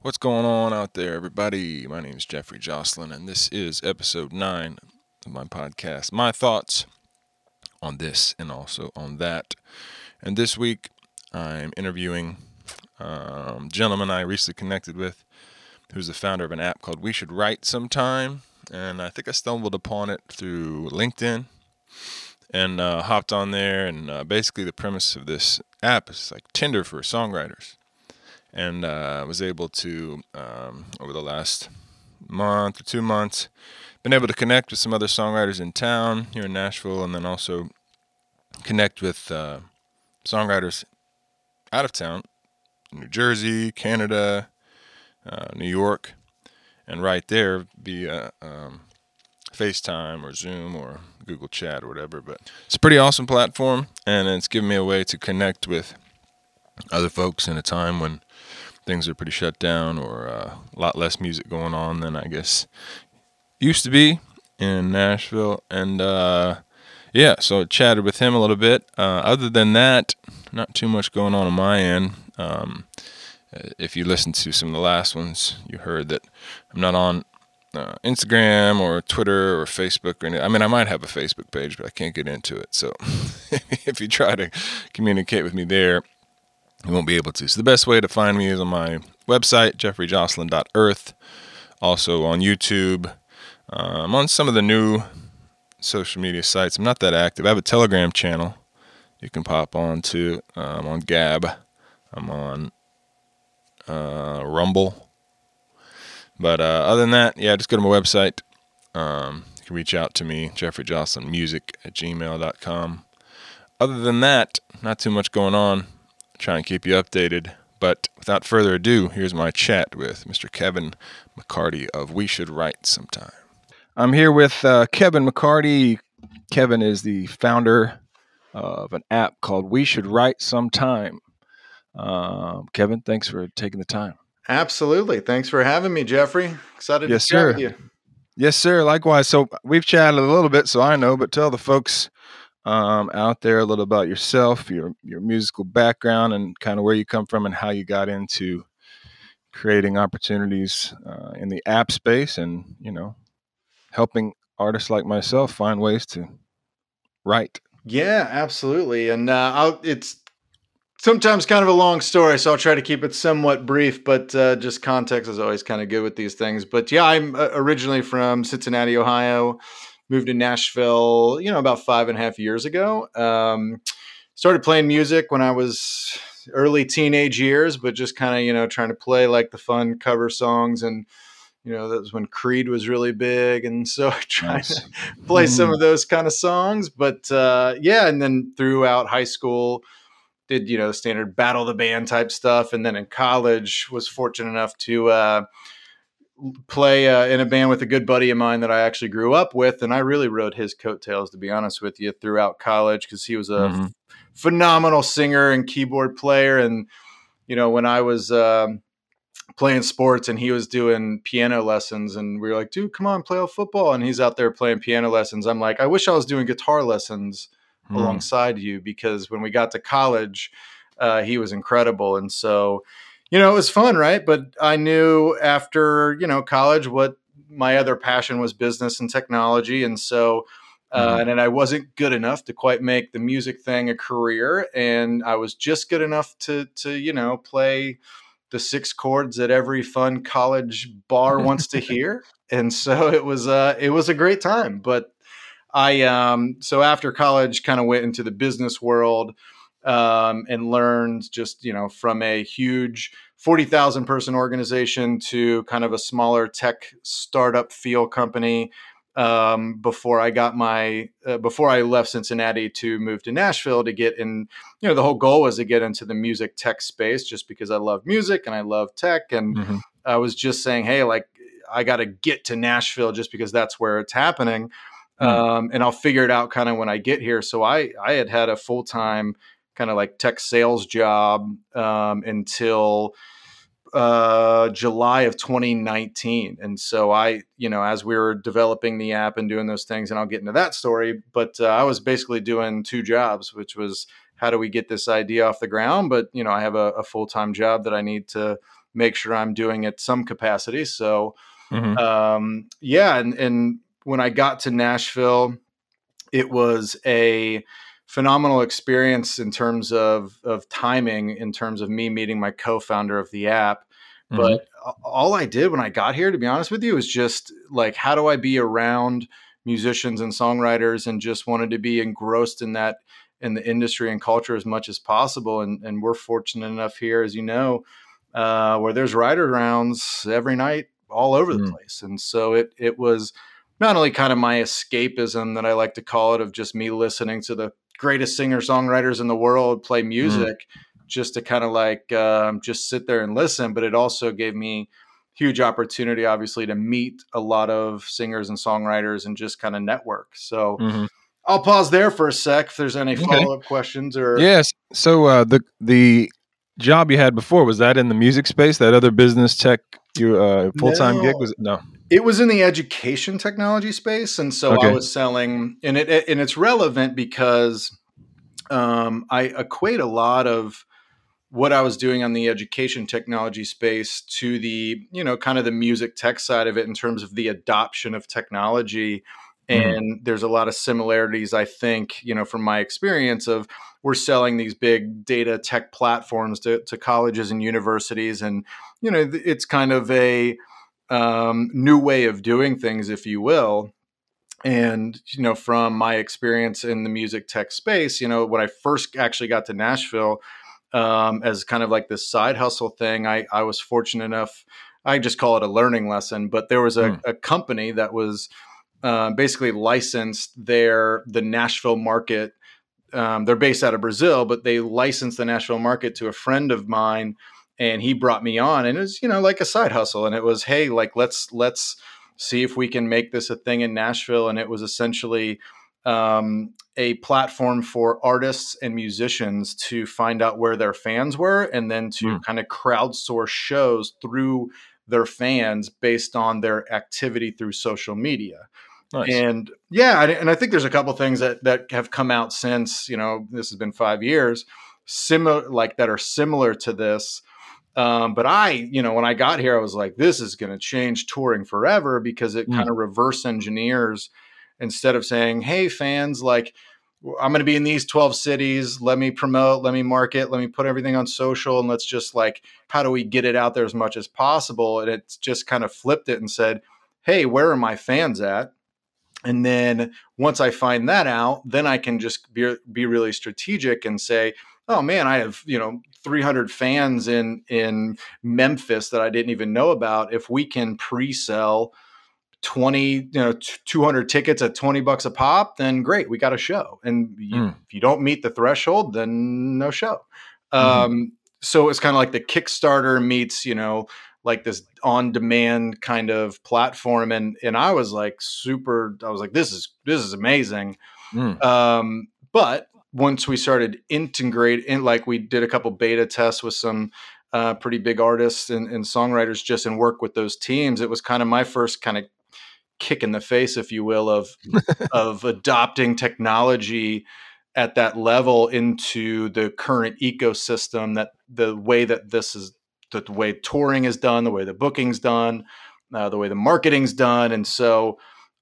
What's going on out there, everybody? My name is Jeffrey Jocelyn, and this is episode nine of my podcast. My thoughts on this and also on that. And this week, I'm interviewing um, gentleman I recently connected with who's the founder of an app called We Should Write Sometime. And I think I stumbled upon it through LinkedIn and uh, hopped on there. And uh, basically, the premise of this app is like Tinder for songwriters. And uh, was able to, um, over the last month or two months, been able to connect with some other songwriters in town here in Nashville, and then also connect with uh, songwriters out of town, New Jersey, Canada, uh, New York, and right there via um, FaceTime or Zoom or Google Chat or whatever. But it's a pretty awesome platform, and it's given me a way to connect with other folks in a time when things are pretty shut down or uh, a lot less music going on than I guess used to be in Nashville. And uh, yeah, so I chatted with him a little bit. Uh, other than that, not too much going on on my end. Um, if you listened to some of the last ones, you heard that I'm not on uh, Instagram or Twitter or Facebook or anything. I mean, I might have a Facebook page, but I can't get into it. So if you try to communicate with me there, you won't be able to. So the best way to find me is on my website, jeffreyjocelyn.earth. Also on YouTube. Uh, I'm on some of the new social media sites. I'm not that active. I have a Telegram channel you can pop on to. Uh, I'm on Gab. I'm on uh, Rumble. But uh, other than that, yeah, just go to my website. Um, you can reach out to me, Jeffrey Jocelyn Music at gmail.com. Other than that, not too much going on. Try and keep you updated. But without further ado, here's my chat with Mr. Kevin McCarty of We Should Write Sometime. I'm here with uh, Kevin McCarty. Kevin is the founder of an app called We Should Write Sometime. Uh, Kevin, thanks for taking the time. Absolutely. Thanks for having me, Jeffrey. Excited yes, to chat sir. with you. Yes, sir. Likewise. So we've chatted a little bit, so I know, but tell the folks um, out there a little about yourself, your your musical background, and kind of where you come from and how you got into creating opportunities uh, in the app space, and you know, helping artists like myself find ways to write. Yeah, absolutely. And uh, it's sometimes kind of a long story, so I'll try to keep it somewhat brief. But uh, just context is always kind of good with these things. But yeah, I'm uh, originally from Cincinnati, Ohio. Moved to Nashville, you know, about five and a half years ago. Um, started playing music when I was early teenage years, but just kind of you know trying to play like the fun cover songs and you know that was when Creed was really big and so i tried nice. to play some of those kind of songs but uh, yeah and then throughout high school did you know standard battle the band type stuff and then in college was fortunate enough to uh, play uh, in a band with a good buddy of mine that i actually grew up with and i really rode his coattails to be honest with you throughout college because he was a mm-hmm. f- phenomenal singer and keyboard player and you know when i was um, playing sports and he was doing piano lessons and we were like dude come on play football and he's out there playing piano lessons i'm like i wish i was doing guitar lessons mm. alongside you because when we got to college uh, he was incredible and so you know it was fun right but i knew after you know college what my other passion was business and technology and so uh, mm-hmm. and, I wasn't good enough to quite make the music thing a career, and I was just good enough to to you know play the six chords that every fun college bar wants to hear. And so it was uh it was a great time. But I um so after college kind of went into the business world um and learned just, you know, from a huge 40,000 person organization to kind of a smaller tech startup feel company um, before I got my uh, before I left Cincinnati to move to Nashville to get in. You know, the whole goal was to get into the music tech space, just because I love music and I love tech, and mm-hmm. I was just saying, hey, like I got to get to Nashville just because that's where it's happening, mm-hmm. um, and I'll figure it out kind of when I get here. So I I had had a full time kind of like tech sales job um, until uh, July of 2019. And so I, you know, as we were developing the app and doing those things, and I'll get into that story, but uh, I was basically doing two jobs, which was how do we get this idea off the ground? But, you know, I have a, a full time job that I need to make sure I'm doing at some capacity. So, Mhm. um, yeah, and and when I got to Nashville, it was a phenomenal experience in terms of of timing, in terms of me meeting my co-founder of the app. Mhm. But all I did when I got here, to be honest with you, was just like, how do I be around musicians and songwriters, and just wanted to be engrossed in that in the industry and culture as much as possible. And and we're fortunate enough here, as you know, uh, where there's writer rounds every night all over the Mm. place. And so it it was not only kind of my escapism that I like to call it of just me listening to the greatest singer songwriters in the world play music just to kind of like um, just sit there and listen, but it also gave me huge opportunity obviously to meet a lot of singers and songwriters and just kind of network. So Mhm. I'll pause there for a sec if there's any follow up questions or Yes. So uh, the the job you had before was that in the music space? That other business tech, your uh, full time gig was? No. It was in the education technology space, and so I was selling, and it and it's relevant because um, I equate a lot of what I was doing on the education technology space to the you know kind of the music tech side of it in terms of the adoption of technology. Mhm. And there's a lot of similarities, I think, you know, from my experience of we're selling these big data tech platforms to, to colleges and universities, and you know, it's kind of a um, new way of doing things, if you will. And you know, from my experience in the music tech space, you know, when I first actually got to Nashville um, as kind of like this side hustle thing, I, I was fortunate enough. I just call it a learning lesson, but there was a, Mm. a company that was uh, basically licensed their the Nashville market. Um, they're based out of Brazil, but they licensed the Nashville market to a friend of mine, and he brought me on, and it was you know like a side hustle, and it was hey like let's let's see if we can make this a thing in Nashville, and it was essentially um, a platform for artists and musicians to find out where their fans were, and then to Mm. kind of crowdsource shows through their fans based on their activity through social media. Nice. And yeah, and- and I think there's a couple things that that have come out since you know this has been five years, similar like that are similar to this. Um, but I, you know, when I got here, I was like, this is going to change touring forever because it Mm. kind of reverse engineers instead of saying, hey, fans, like I'm going to be in these 12 cities. Let me promote, let me market, let me put everything on social, and let's just like, how do we get it out there as much as possible? And it's just kind of flipped it and said, hey, where are my fans at? And then once I find that out, then I can just be, be really strategic and say, oh man, I have, you know, 300 fans in in Memphis that I didn't even know about. If we can pre-sell 20, you know, t- 200 tickets at 20 bucks a pop, then great, we got a show. And you, Mm. if you don't meet the threshold, then no show. Mhm. Um, so it's kind of like the Kickstarter meets, you know, like this on-demand kind of platform. And and I was like super, I was like, this is this is amazing. Mm. Um, but once we started integrate in, like we did a couple beta tests with some uh, pretty big artists and, and songwriters just in work with those teams, it was kind of my first kind of kick in the face, if you will, of of adopting technology at that level into the current ecosystem that the way that this is the way touring is done, the way the booking's done, uh, the way the marketing's done, and so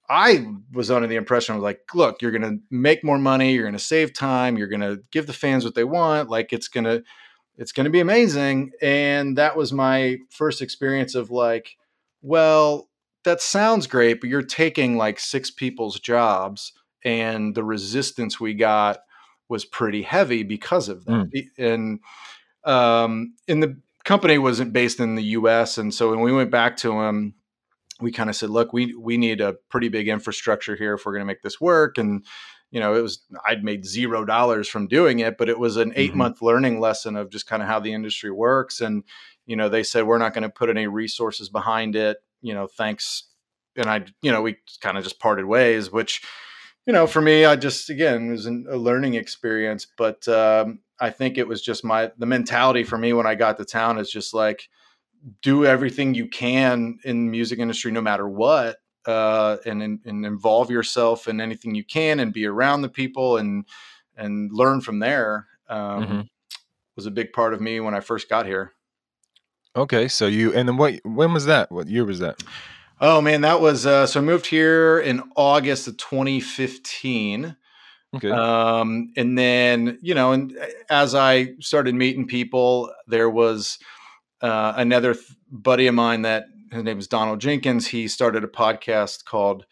I was under the impression of like, look, you're going to make more money, you're going to save time, you're going to give the fans what they want, like it's going to it's going to be amazing. And that was my first experience of like, well, that sounds great, but you're taking like six people's jobs and the resistance we got was pretty heavy because of that. And um and the company wasn't based in the US and so when we went back to him we kind of said, look, we we need a pretty big infrastructure here if we're going to make this work. And you know, it was I'd made zero dollars from doing it, but it was an eight month learning lesson of just kind of how the industry works. And you know, they said we're not going to put any resources behind it. You know, thanks. And I, you know, we kind of just parted ways, which you know, for me, I just again it was an, a learning experience. But um, I think it was just my the mentality for me when I got to town is just like do everything you can in the music industry, no matter what, uh, and, and involve yourself in anything you can, and be around the people and and learn from there. Um, Mhm. Was a big part of me when I first got here. Okay, so you and then what? When was that? What year was that? Oh man, that was uh, so I moved here in August of 2015. Okay. Um, and then you know, and uh, as I started meeting people, there was uh, another th- buddy of mine that his name is Donald Jenkins. He started a podcast called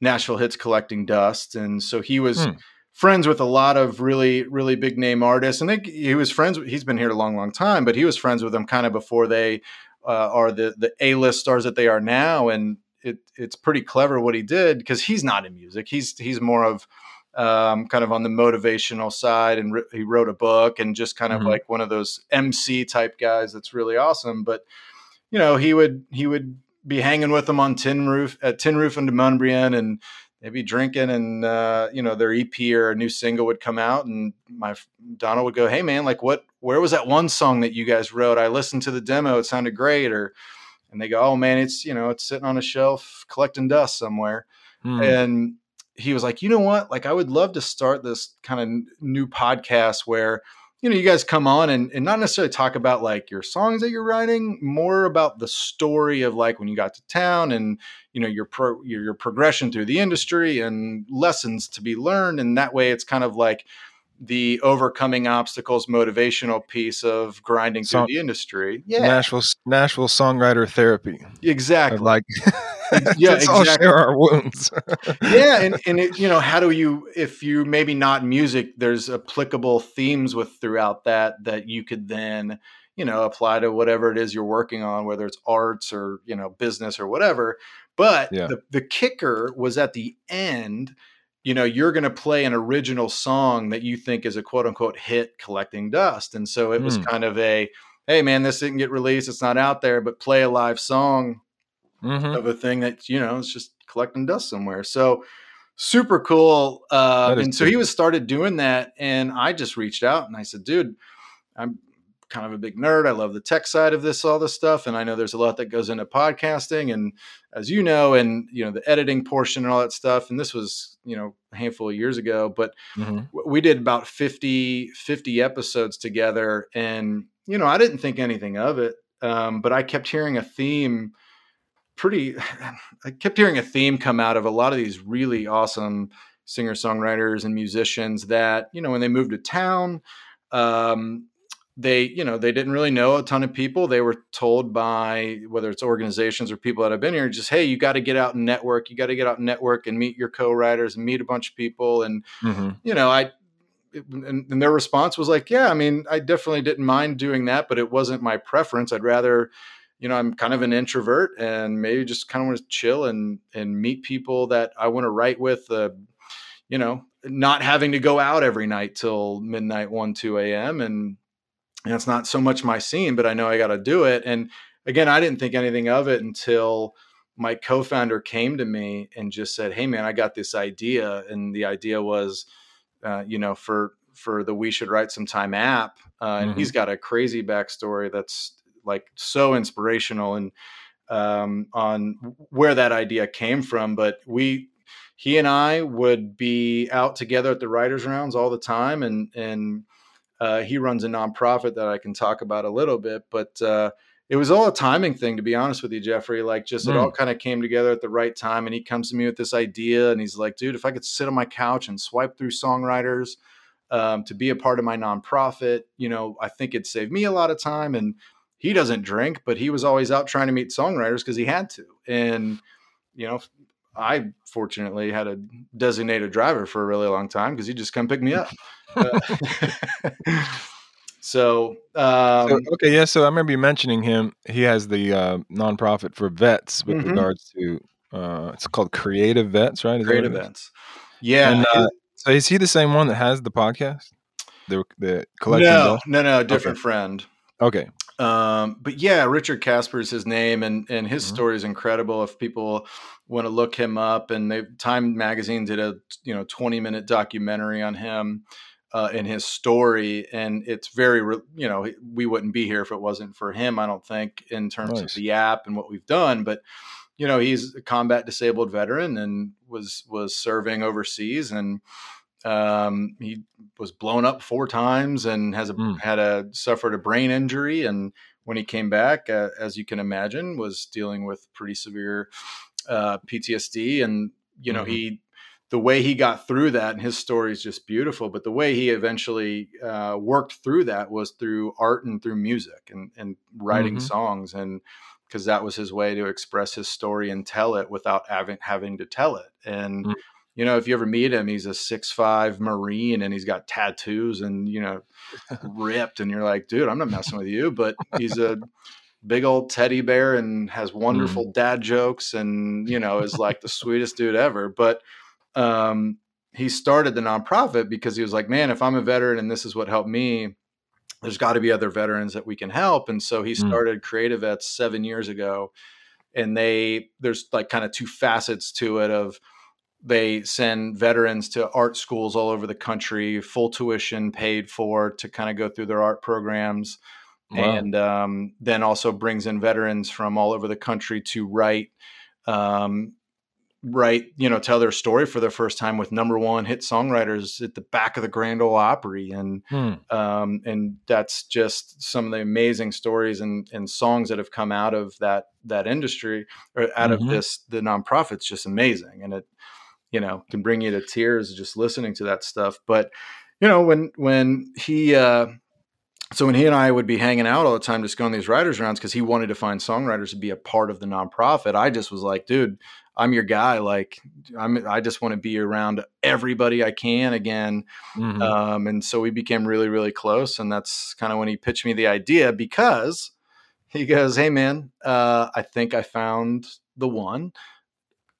Nashville Hits Collecting Dust, and so he was. Hmm. Friends with a lot of really, really big name artists, and they, he was friends. with- He's been here a long, long time, but he was friends with them kind of before they uh, are the the A list stars that they are now, and it it's pretty clever what he did because he's not in music. He's he's more of um, kind of on the motivational side, and ri- he wrote a book and just kind of Mhm. like one of those MC type guys that's really awesome. But you know, he would he would be hanging with them on Tin Roof at Tin Roof in Demonbreun and they'd be drinking and uh, you know their EP or a new single would come out and my Donald would go, "Hey man, like what? Where was that one song that you guys wrote? I listened to the demo; it sounded great." Or and they go, "Oh man, it's you know it's sitting on a shelf collecting dust somewhere." Hmm. And he was like, "You know what? Like I would love to start this kind of new podcast where." You know, you guys come on and, and not necessarily talk about like your songs that you're writing, more about the story of like when you got to town and you know your pro your, your progression through the industry and lessons to be learned and that way it's kind of like the overcoming obstacles motivational piece of grinding through the industry yeah Nashville Nashville songwriter therapy. exactly like, Yeah, let's all exactly. share our wounds. yeah and, and it, you know how do you if you maybe not music there's applicable themes with throughout that that you could then you know apply to whatever it is you're working on whether it's arts or you know business or whatever but Yeah. the, the kicker was at the end you know you're going to play an original song that you think is a quote unquote hit collecting dust and so it was Hmm. kind of a hey man this didn't get released it's not out there but play a live song Mhm. of a thing that you know it's just collecting dust somewhere. So super cool. Uh, and so he was started doing that, and I just reached out and I said, dude, I'm kind of a big nerd. I love the tech side of this, all this stuff, and I know there's a lot that goes into podcasting, and as you know, and you know the editing portion and all that stuff. And this was you know a handful of years ago, but Mhm. we did about 50 50 episodes together and you know i didn't think anything of it um, but i kept hearing a theme pretty i kept hearing a theme come out of a lot of these really awesome singer songwriters and musicians that you know when they moved to town um, they you know they didn't really know a ton of people they were told by whether it's organizations or people that have been here just hey you got to get out and network you got to get out and network and meet your co-writers and meet a bunch of people and Mhm. you know, I and, and their response was like, yeah, I mean, I definitely didn't mind doing that, but it wasn't my preference. I'd rather, you know, I'm kind of an introvert and maybe just kind of want to chill and and meet people that I want to write with. Uh, you know, not having to go out every night till midnight, one, two a.m. and and it's not so much my scene, but I know I got to do it. And again, I didn't think anything of it until my co-founder came to me and just said, "Hey, man, I got this idea," and the idea was, uh, you know, for for the We Should Write Sometime app, uh, and Mhm. he's got a crazy backstory that's like so inspirational and um, on where that idea came from. But we, he and I, would be out together at the writers' rounds all the time, and and uh, he runs a nonprofit that I can talk about a little bit, but. Uh, it was all a timing thing, to be honest with you, Jeffrey. Like, just it Mm. all kind of came together at the right time. And he comes to me with this idea, and he's like, "Dude, if I could sit on my couch and swipe through songwriters um, to be a part of my nonprofit, you know, I think it'd save me a lot of time." And he doesn't drink, but he was always out trying to meet songwriters because he had to. And you know, I fortunately had a designated driver for a really long time because he'd just come pick me up. Uh, so, um, So, okay, yeah. So I remember you mentioning him. He has the uh, nonprofit for vets with Mhm. regards to uh, it's called Creative Vets, right? Is that great what it is? events. Yeah. And, uh, so is he the same one that has the podcast? The the collection. no, no, no, different friend. Okay. Um, but yeah, Richard Casper is his name, and and his Mhm. story is incredible. If people want to look him up, and they Time Magazine did a you know twenty minute documentary on him uh, and his story, and it's very re- you know we wouldn't be here if it wasn't for him. I don't think in terms Nice. of the app and what we've done, but you know he's a combat disabled veteran and was was serving overseas and um, he was blown up four times and has a, Mm. had a suffered a brain injury and when he came back, uh, as you can imagine, was dealing with pretty severe uh, PTSD, and you know mm-hmm. he the way he got through that and his story is just beautiful but the way he eventually uh, worked through that was through art and through music and, and writing mm-hmm. songs and because that was his way to express his story and tell it without having having to tell it and mm-hmm. You know if you ever meet him he's a six five marine and he's got tattoos and you know ripped and you're like dude i'm not messing with you but he's a big old teddy bear and has wonderful mm. dad jokes and you know is like the sweetest dude ever but um, he started the nonprofit because he was like, man, if I'm a veteran and this is what helped me, there's got to be other veterans that we can help. And so he hmm. started mm. Creative Vets seven years ago. And they, there's like kind of two facets to it of they send veterans to art schools all over the country, full tuition paid for to kind of go through their art programs. Wow. And um, then also brings in veterans from all over the country to write um, write, you know, tell their story for the first time with number one hit songwriters at the back of the Grand Ole Opry, and hmm. um, and that's just some of the amazing stories and, and songs that have come out of that that industry or out mm-hmm. of this the nonprofit's just amazing, and it you know can bring you to tears just listening to that stuff. But you know when when he uh, so when he and I would be hanging out all the time, just going these writers rounds because he wanted to find songwriters to be a part of the nonprofit. I just was like, dude, I'm your guy. Like I'm, I just want to be around everybody I can again. Mm-hmm. Um, and so we became really, really close. And that's kind of when he pitched me the idea because he goes, Hey man, uh, I think I found the one,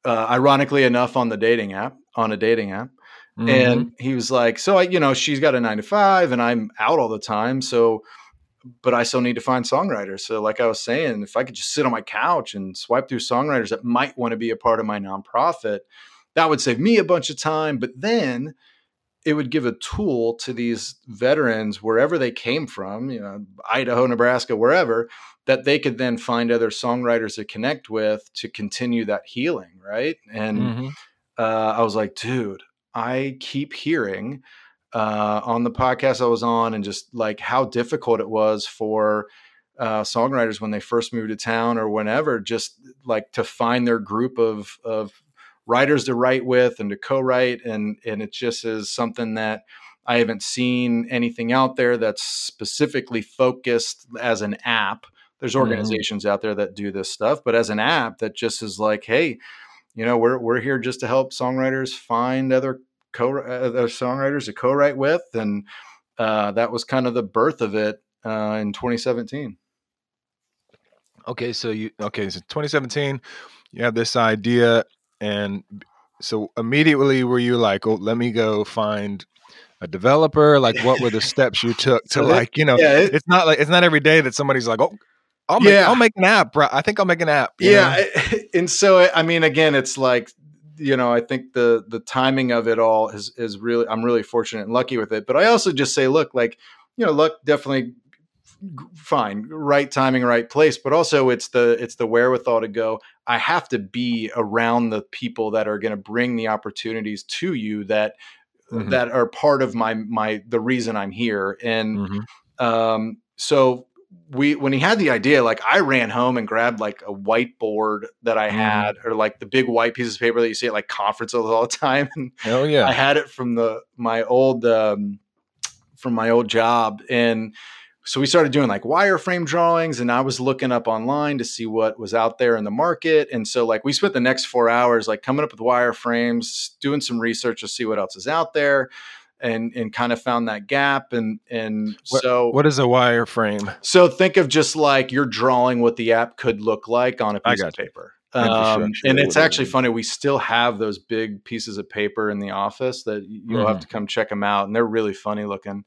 uh, ironically enough on the dating app, on a dating app. Mm-hmm. And he was like, so I, you know, she's got a nine to five and I'm out all the time. So but I still need to find songwriters. So, like I was saying, if I could just sit on my couch and swipe through songwriters that might want to be a part of my nonprofit, that would save me a bunch of time. But then it would give a tool to these veterans wherever they came from, you know, Idaho, Nebraska, wherever, that they could then find other songwriters to connect with to continue that healing. Right. And mm-hmm. uh, I was like, dude, I keep hearing uh, on the podcast I was on and just like how difficult it was for uh, songwriters when they first moved to town or whenever, just like to find their group of of writers to write with and to co-write, and and it just is something that I haven't seen anything out there that's specifically focused as an app. There's mm-hmm. organizations mm-hmm. out there that do this stuff, but as an app that just is like, hey, you know, we're we're here just to help songwriters find other co uh, songwriters to co-write with, and uh, that was kind of the birth of it uh, in 2017. Okay, so you okay, so 2017, you have this idea, and so immediately were you like, oh, let me go find a developer? Like, what were the steps you took to so like, you know, yeah, it, it's not like it's not every day that somebody's like, oh, I'll make, yeah. I'll make an app. Bro. I think I'll make an app. Yeah. Know? And so, I mean, again, it's like you know, I think the the timing of it all is is really I'm really fortunate and lucky with it. But I also just say, look, like you know, luck definitely fine, right timing, right place. But also, it's the it's the wherewithal to go. I have to be around the people that are going to bring the opportunities to you that mm-hmm. that are part of my my the reason I'm here. And mm-hmm. um, so we when he had the idea, like I ran home and grabbed like a whiteboard that I mm-hmm. had, mm. or like the big white pieces of paper that you see at like conferences all the time. And oh yeah, I had it from the my old um, from my old job, and so we started doing like wireframe drawings, and I was looking up online to see what was out there in the market. And so like we spent the next four hours like coming up with wireframes, doing some research to see what else is out there and and kind of found that gap. And and what, so what is a wireframe? So think of just like you're drawing what the app could look like on a piece of paper. Um, and it's actually funny we still have those big pieces of paper in the office that you'll mm. have to come check them out and they're really funny looking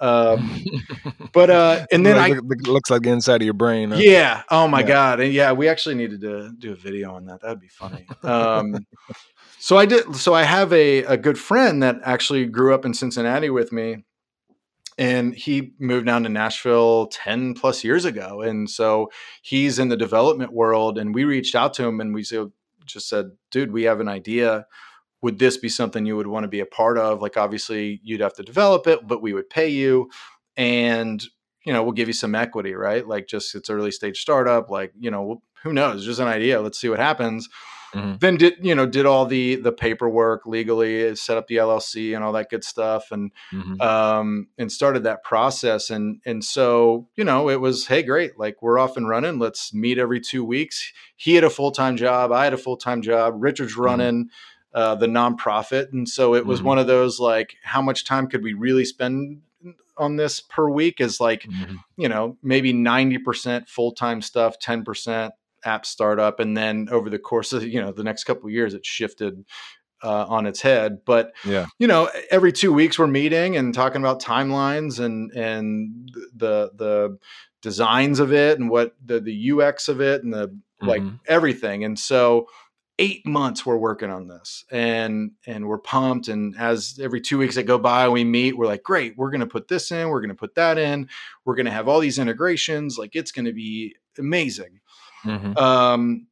um, but uh, and then like, I looks like the inside of your brain. Huh? Yeah. Oh my yeah. god. And yeah, we actually needed to do a video on that. That'd be funny. Um, so I did. So I have a, a good friend that actually grew up in Cincinnati with me, and he moved down to Nashville 10 plus years ago. And so he's in the development world. And we reached out to him and we just said, dude, we have an idea. Would this be something you would want to be a part of? Like, obviously, you'd have to develop it, but we would pay you. And you know, we'll give you some equity, right? Like just it's early stage startup, like, you know, who knows, just an idea. Let's see what happens. Mm-hmm. Then did you know did all the the paperwork legally, set up the LLC and all that good stuff, and mm-hmm. um, and started that process. And and so you know it was hey great, like we're off and running. Let's meet every two weeks. He had a full time job, I had a full time job. Richard's mm-hmm. running. Mm-hmm. Uh, the nonprofit, and so it was mm-hmm. one of those like, how much time could we really spend on this per week? Is like, mm-hmm. you know, maybe ninety percent full time stuff, ten percent app startup, and then over the course of you know the next couple years, it shifted uh, on its head. But yeah, you know, every two weeks we're meeting and talking about timelines and and the the designs of it and what the the UX of it and the mm-hmm. like everything. And so eight months we're working on this and and we're pumped and as every two weeks that go by we meet we're like great we're going to put this in we're going to put that in we're going to have all these integrations like it's going to be amazing Mm-hmm. Um,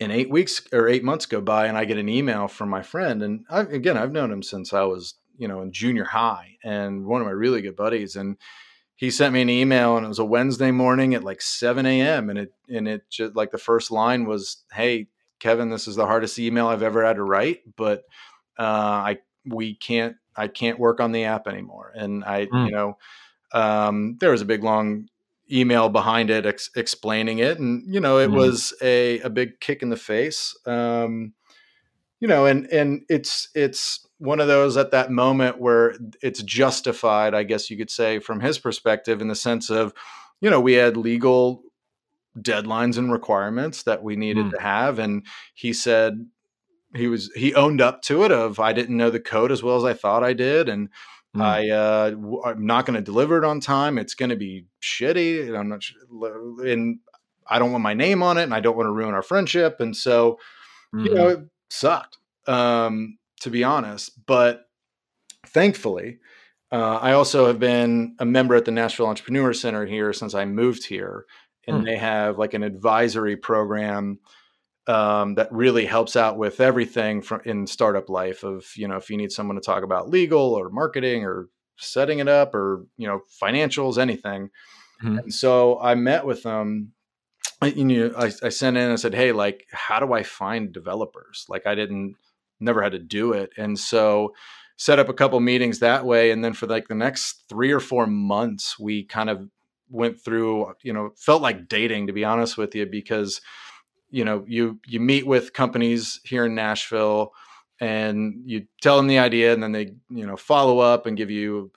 and eight weeks or eight months go by, and I get an email from my friend. And I, again, I've known him since I was, you know, in junior high, and one of my really good buddies. And he sent me an email, and it was a Wednesday morning at like 7 a.m. And it and it just like the first line was, "Hey, Kevin, this is the hardest email I've ever had to write, but uh, I we can't I can't work on the app anymore." And I, mm. you know, um, there was a big long email behind it ex- explaining it and you know it mm was a, a big kick in the face um, you know and and it's it's one of those at that moment where it's justified i guess you could say from his perspective in the sense of you know we had legal deadlines and requirements that we needed mm. to have and he said he was he owned up to it of i didn't know the code as well as i thought i did and Mm. I uh, w- I'm not going to deliver it on time. It's going to be shitty. And I'm not, and I don't want my name on it, and I don't want to ruin our friendship. And so, mm-hmm. you know, mm-hmm. it sucked, um, to be honest. But thankfully, uh, I also have been a member at the Nashville Entrepreneur Center here since I moved here, and mm. they have like an advisory program um, that really helps out with everything from in startup life of you know if you need someone to talk about legal or marketing or setting it up or you know financials anything mm-hmm. and so i met with them you know I, I sent in and said hey like how do i find developers like i didn't never had to do it and so set up a couple meetings that way and then for like the next three or four months we kind of went through you know felt like dating to be honest with you because you know you you meet with companies here in Nashville and you tell them the idea and then they you know follow up and give you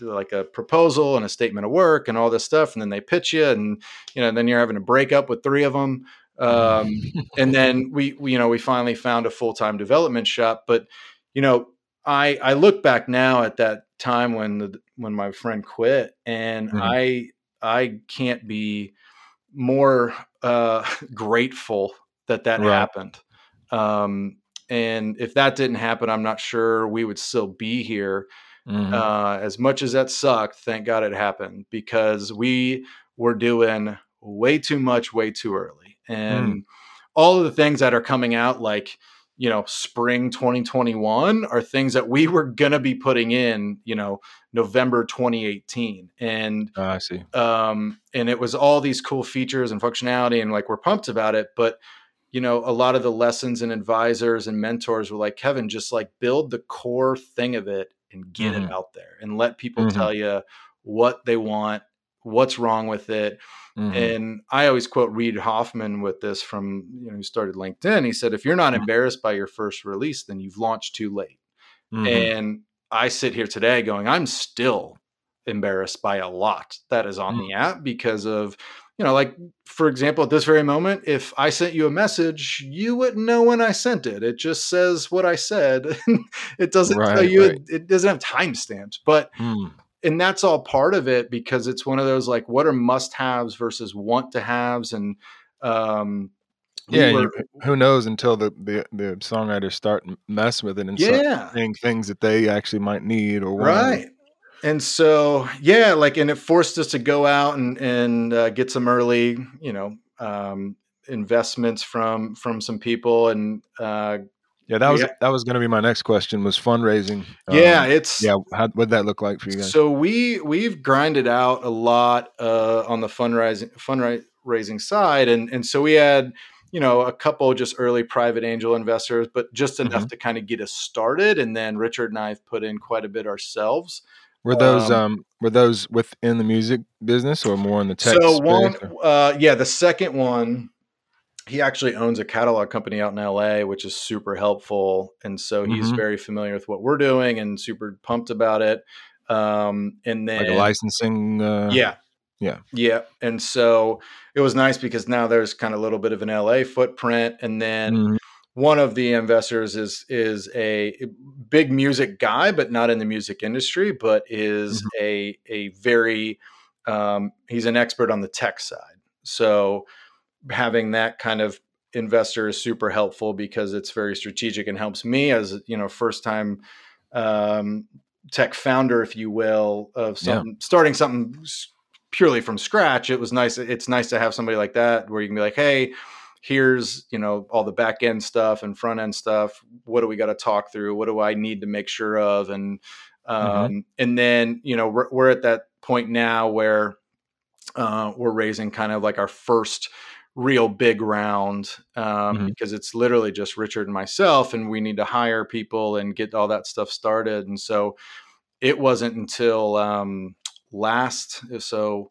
like a proposal and a statement of work and all this stuff and then they pitch you and you know then you're having to break up with three of them um, and then we, we you know we finally found a full-time development shop but you know i i look back now at that time when the when my friend quit and mm-hmm. i i can't be more uh, grateful that that right. happened. Um, and if that didn't happen, I'm not sure we would still be here. Mm-hmm. Uh, as much as that sucked, thank God it happened because we were doing way too much, way too early. And mm. all of the things that are coming out, like, you know, spring 2021 are things that we were going to be putting in, you know, November 2018. And oh, I see. Um, and it was all these cool features and functionality, and like we're pumped about it. But, you know, a lot of the lessons and advisors and mentors were like, Kevin, just like build the core thing of it and get mm-hmm. it out there and let people mm-hmm. tell you what they want, what's wrong with it Mm-hmm. And I always quote Reid Hoffman with this from, you know, he started LinkedIn. He said, if you're not mm-hmm. embarrassed by your first release, then you've launched too late. Mm-hmm. And I sit here today going, I'm still embarrassed by a lot that is on the mm. app because of, you know, like for example, at this very moment, if I sent you a message, you wouldn't know when I sent it. It just says what I said. it doesn't right, tell you, right. it, it, doesn't have timestamps. But mm and that's all part of it because it's one of those like what are must haves versus want to haves and um yeah were, you, who knows until the, the the songwriters start messing with it and yeah. saying things that they actually might need or want. right and so yeah like and it forced us to go out and and uh, get some early you know um investments from from some people and uh Yeah, that was Yeah. that was going to be my next question. Was fundraising? yeah, Um, it's yeah. How would that look like for you guys? So we we've grinded out a lot uh, on the fundraising fundraising side, and and so we had you know a couple just early private angel investors, but just enough Mm-hmm. to kind of get us started. And then Richard and I have put in quite a bit ourselves. were those um, um, were those within the music business or more in the tech so one, uh, yeah, the second one. He actually owns a catalog company out in LA, which is super helpful, and so he's Mhm. very familiar with what we're doing and super pumped about it. Um, and then like a licensing? Uh, yeah yeah. yeah and so it was nice because now there's kind of a little bit of an la footprint and then Mhm. one of the investors is is a big music guy but not in the music industry but is a a very um, he's an expert on the tech side so having that kind of investor is super helpful because it's very strategic and helps me as you know first time um, tech founder if you will of Yeah. starting something purely from scratch. It was nice it's nice to have somebody like that where you can be like hey here's you know all the back end stuff and front end stuff. What do we got to talk through? What do i need to make sure of? And um, and then you know we're, we're at that point now where uh, we're raising kind of like our first real big round um, Mhm. because it's literally just richard and myself and we need to hire people and get all that stuff started and so it wasn't until um, last so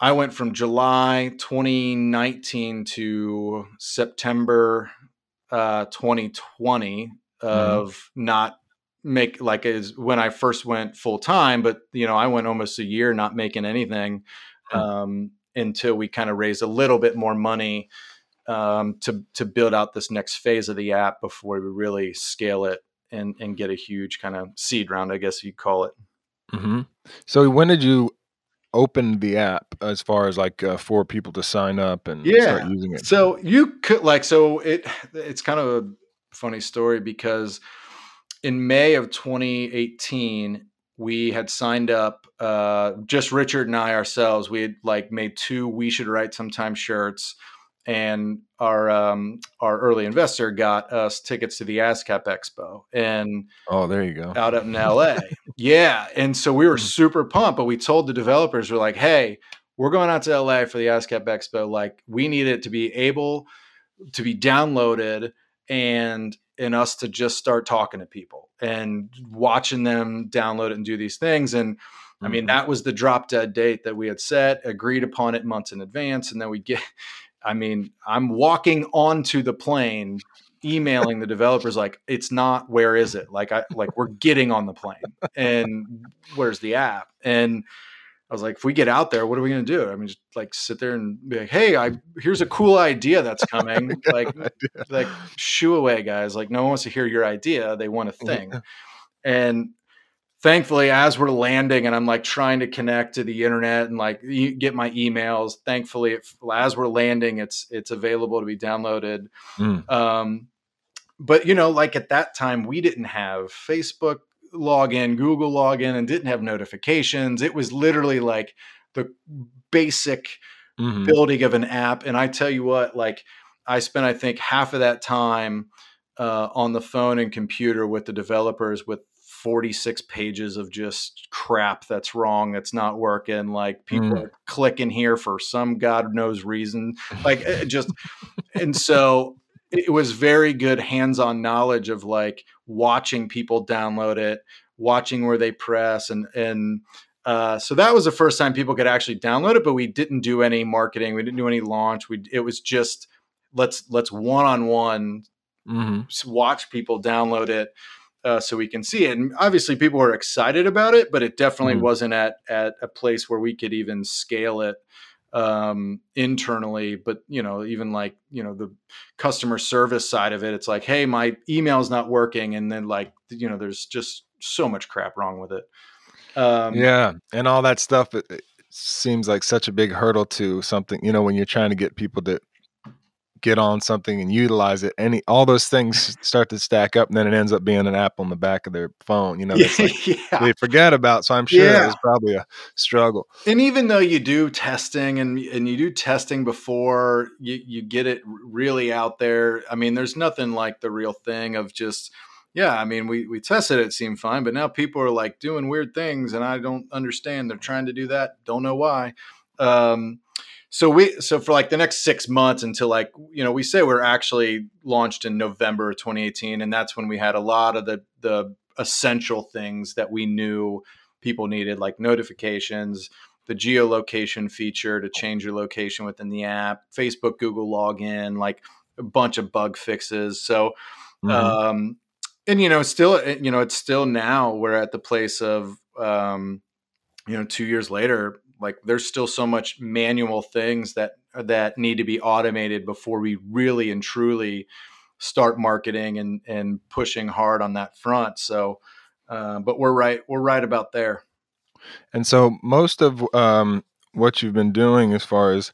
i went from july 2019 to september uh, 2020 of not make like is when i first went full time but you know i went almost a year not making anything Hmm. um, until we kind of raise a little bit more money um, to to build out this next phase of the app before we really scale it and and get a huge kind of seed round, I guess you'd call it. Mhm. So when did you open the app as far as like uh, for people to sign up and start Yeah. using it? So you could like so it it's kind of a funny story because in May of 2018 we had signed up uh just Richard and I ourselves we had like made two we should write sometime shirts and our um our early investor got us tickets to the ASCAP Expo and oh, there you go. out up in LA. yeah. And so we were Hmm. super pumped, but we told the developers, we're like, hey, we're going out to LA for the ASCAP Expo. Like, we need it to be able to be downloaded and and us to just start talking to people and watching them download it and do these things. And I mean, Mhm. that was the drop dead date that we had set, agreed upon it months in advance. And then we get, I mean, I'm walking onto the plane, emailing the developers like, it's not, where is it? Like, I, like we're getting on the plane and where's the app? And I was like, if we get out there, what are we going to do? I mean, just like sit there and be like, Hey, I, here's a cool idea that's coming. like, like shoo away guys. Like no one wants to hear your idea. They want a thing. And thankfully, as we're landing and I'm like trying to connect to the internet and like get my emails, thankfully, it, as we're landing, it's it's available to be downloaded. Mm. Um, but you know, like at that time, we didn't have Facebook login, Google login, and didn't have notifications. It was literally like the basic Mhm. building of an app. And I tell you what, like I spent, I think, half of that time uh, on the phone and computer with the developers with 46 pages of just crap that's wrong, that's not working. Like people Mm. are clicking here for some God knows reason. Like just, and so it was very good hands-on knowledge of like watching people download it, watching where they press, and and uh, so that was the first time people could actually download it. But we didn't do any marketing, we didn't do any launch. We it was just let's let's one-on-one Mhm. watch people download it uh, so we can see it. And obviously, people were excited about it, but it definitely Mhm. wasn't at at a place where we could even scale it um internally but you know even like you know the customer service side of it it's like hey my email's not working and then like you know there's just so much crap wrong with it um yeah, and all that stuff. It, it seems like such a big hurdle to something. You know, when you're trying to get people to get on something and utilize it. Any all those things start to stack up, and then it ends up being an app on the back of their phone. You know, that's like yeah. they forget about. So I'm sure Yeah. it was probably a struggle. And even though you do testing and and you do testing before you you get it really out there, I mean, there's nothing like the real thing of just yeah. I mean, we we tested it, it seemed fine, but now people are like doing weird things, and I don't understand. They're trying to do that, don't know why. Um, so we so for like the next six months until like you know we say we're actually launched in November 2018, and that's when we had a lot of the the essential things that we knew people needed, like notifications, the geolocation feature to change your location within the app, Facebook, Google login, like a bunch of bug fixes. So, Mhm. um, and you know, still, you know, it's still now we're at the place of, um, you know, two years later, like there's still so much manual things that that need to be automated before we really and truly start marketing and and pushing hard on that front. So, uh, but we're right, we're right about there. And so most of um, what you've been doing as far as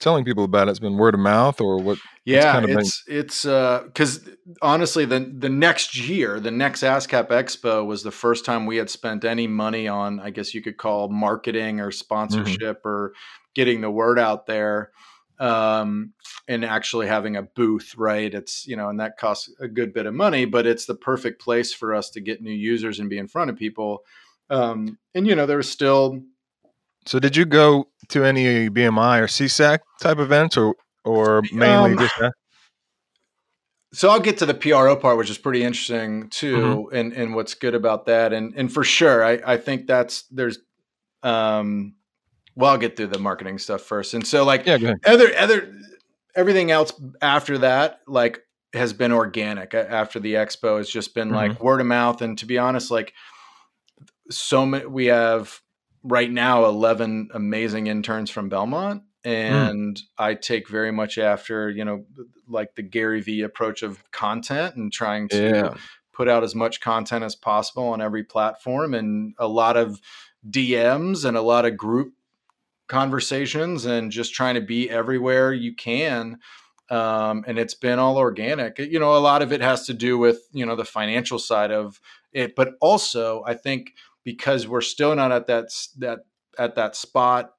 telling people about it? It's been word of mouth or what Yeah, kind of been- it's it's because honestly, the the next year, the next ASCAP Expo was the first time we had spent any money on, I guess you could call marketing or sponsorship or getting the word out there, um, and actually having a booth. Right? It's you know, and that costs a good bit of money, but it's the perfect place for us to get new users and be in front of people. Um, and you know, there's still So did you go to any BMI or SESAC type events or or mainly Um, just that? So I'll get to the PRO part, which is pretty interesting too, Mm-hmm. and and what's good about that, and and for sure, I I think that's there's, um, well, I'll get through the marketing stuff first, and so like Yeah, other other everything else after that like has been organic. After the expo it's just been like word of mouth. And to be honest like so many we have right now 11 amazing interns from belmont and i take very much after you know like the gary vee approach of content and trying to Yeah. put out as much content as possible on every platform and a lot of dms and a lot of group conversations and just trying to be everywhere you can um, and it's been all organic you know a lot of it has to do with you know the financial side of it but also i think because we're still not at that that at that spot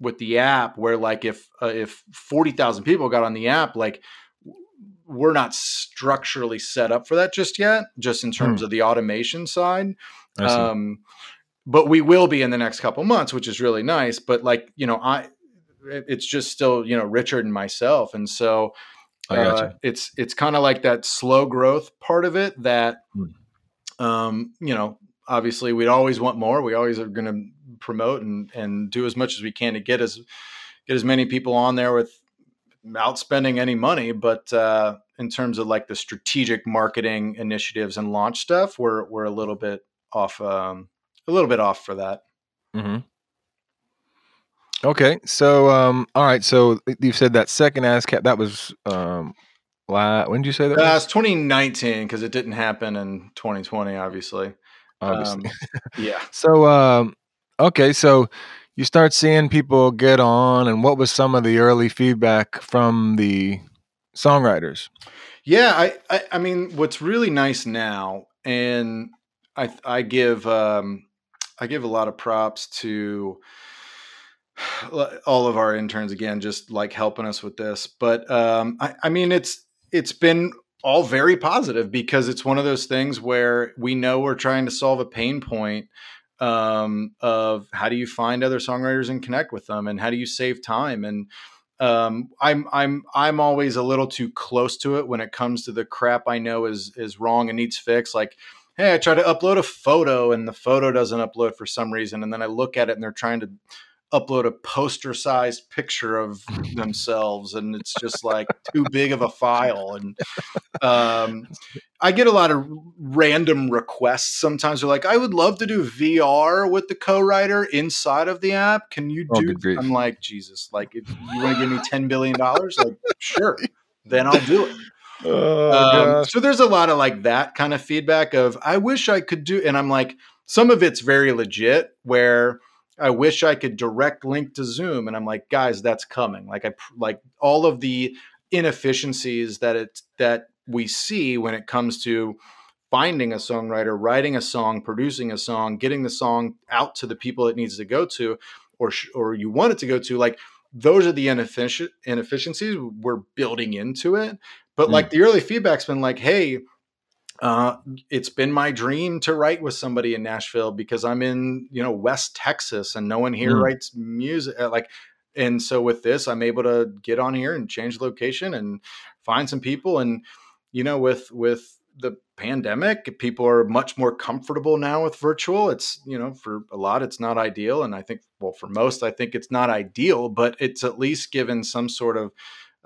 with the app where like if uh, if 40,000 people got on the app like we're not structurally set up for that just yet just in terms of the automation side um, but we will be in the next couple months, which is really nice. But like you know, I it's just still you know Richard and myself, and so uh, it's it's kind of like that slow growth part of it that Hmm. um, you know obviously we'd always want more. We always are going to promote and and do as much as we can to get as get as many people on there without spending any money. But uh, in terms of like the strategic marketing initiatives and launch stuff, we're we're a little bit off um, a little bit off for that. Mm-hmm. Okay, so um, all right, so you've said that second ASCAP that was um, la- when did you say that? Uh, was? it's 2019 because it didn't happen in 2020, obviously. Obviously. Um, yeah. So, um, okay, so you start seeing people get on, and what was some of the early feedback from the songwriters? Yeah, I, I, I mean, what's really nice now, and I, I give, um, I give a lot of props to all of our interns again, just like helping us with this. But um, I, I mean, it's it's been all very positive because it's one of those things where we know we're trying to solve a pain point um, of how do you find other songwriters and connect with them, and how do you save time and um, I'm I'm I'm always a little too close to it when it comes to the crap I know is is wrong and needs fixed. Like, hey, I try to upload a photo and the photo doesn't upload for some reason, and then I look at it and they're trying to upload a poster sized picture of themselves and it's just like too big of a file and um, i get a lot of random requests sometimes. They're like i would love to do vr with the co-writer inside of the app. Can you Oh, do good i'm like jesus like if you want to give me 10 billion dollars like sure then i'll do it. Oh, um, so there's a lot of like that kind of feedback of I wish I could do, and I'm like, some of it's very legit where I wish I could direct link to Zoom, and I'm like, guys, that's coming. Like I like all of the inefficiencies that it that we see when it comes to finding a songwriter, writing a song, producing a song, getting the song out to the people it needs to go to, or or you want it to go to, like those are the inefficient inefficiencies we're building into it. But mm. like the early feedback's been like, hey, uh, it's been my dream to write with somebody in Nashville because I'm in, you know, West Texas and no one here mm. writes music. Uh, like, and so with this, I'm able to get on here and change location and find some people. And, you know, with, with the pandemic, people are much more comfortable now with virtual. It's, you know, for a lot, it's not ideal. And I think, well, for most, I think it's not ideal, but it's at least given some sort of,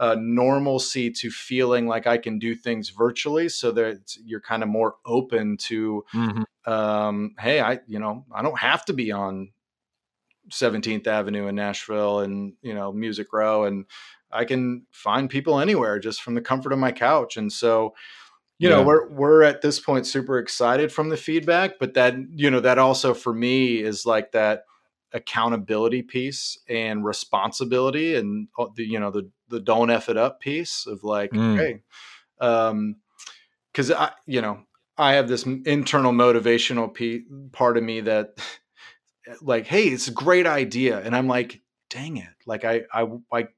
uh, normalcy to feeling like I can do things virtually, so that you're kind of more open to, mm-hmm. um, hey, I you know I don't have to be on 17th Avenue in Nashville and you know Music Row, and I can find people anywhere just from the comfort of my couch, and so you yeah. know we're we're at this point super excited from the feedback, but that you know that also for me is like that accountability piece and responsibility and uh, the you know the the don't f it up piece of like mm. hey um because i you know i have this internal motivational p- part of me that like hey it's a great idea. And i'm like dang it. Like i i like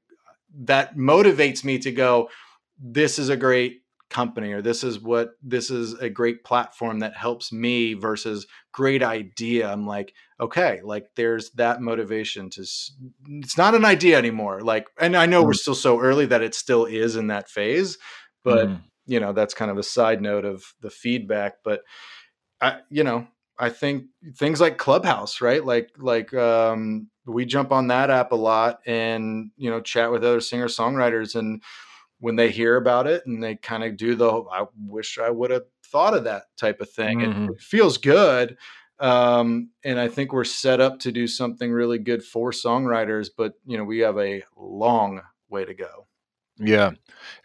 that motivates me to go this is a great company or this is what this is a great platform that helps me versus great idea. I'm like okay like there's that motivation to it's not an idea anymore like and i know mm. we're still so early that it still is in that phase but mm. you know that's kind of a side note of the feedback but i you know i think things like clubhouse right like like um we jump on that app a lot and you know chat with other singer songwriters and when they hear about it and they kind of do the I wish I would have thought of that type of thing. Mm-hmm. It, feels good. Um, and I think we're set up to do something really good for songwriters, but you know, we have a long way to go. Yeah.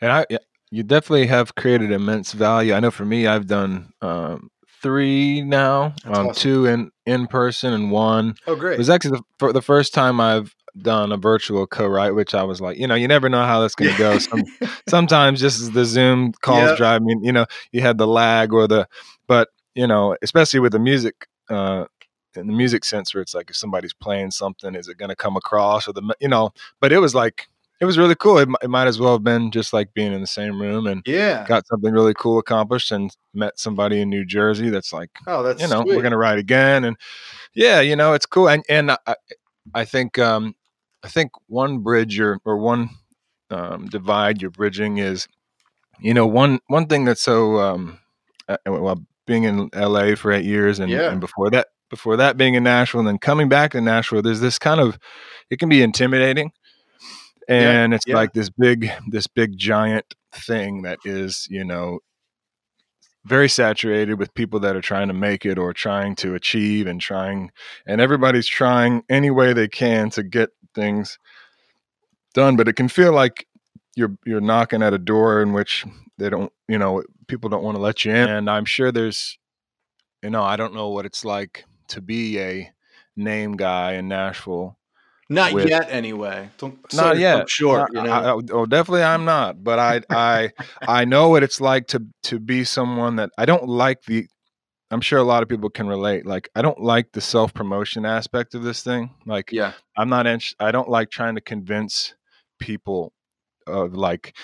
And I, you definitely have created immense value. I know for me, I've done, um, three now, um, awesome. two in, in person and one. Oh, great. It was actually the, for the first time I've done a virtual co-write, which I was like, you know, you never know how that's going to go. Some, sometimes just the Zoom calls yep. drive me, you know, you had the lag or the, but you know, especially with the music, uh, in the music sense, where it's like if somebody's playing something, is it going to come across or the, you know? But it was like it was really cool. It, it, might as well have been just like being in the same room and yeah, got something really cool accomplished and met somebody in New Jersey that's like, oh, that's you know, sweet. we're gonna ride again and yeah, you know, it's cool. And and I, I think um, I think one bridge or or one um, divide you're bridging is, you know, one one thing that's so um, well being in LA for eight years and, yeah. and before that before that being in Nashville and then coming back to Nashville, there's this kind of it can be intimidating and yeah, it's yeah. like this big this big giant thing that is you know very saturated with people that are trying to make it or trying to achieve and trying and everybody's trying any way they can to get things done but it can feel like you're you're knocking at a door in which they don't you know people don't want to let you in and i'm sure there's you know i don't know what it's like to be a name guy in nashville not with, yet, anyway. Don't, not yet. Sure. You know? I, I, oh, definitely, I'm not. But I, I, I know what it's like to to be someone that I don't like the. I'm sure a lot of people can relate. Like, I don't like the self promotion aspect of this thing. Like, yeah, I'm not. In, I don't like trying to convince people of like,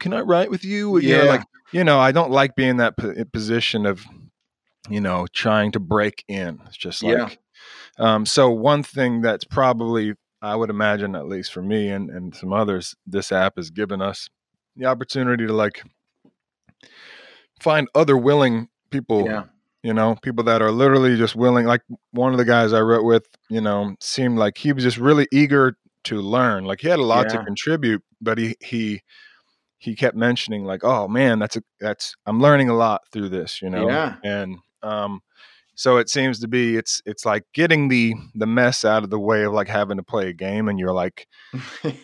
can I write with you? you yeah. Know, like, you know, I don't like being that position of, you know, trying to break in. It's just like. Yeah um, so one thing that's probably, I would imagine, at least for me and, and some others, this app has given us the opportunity to like find other willing people. Yeah. You know, people that are literally just willing. Like one of the guys I wrote with, you know, seemed like he was just really eager to learn. Like he had a lot yeah. to contribute, but he he he kept mentioning like, "Oh man, that's a that's I'm learning a lot through this," you know. Yeah. And um so it seems to be it's it's like getting the the mess out of the way of like having to play a game and you're like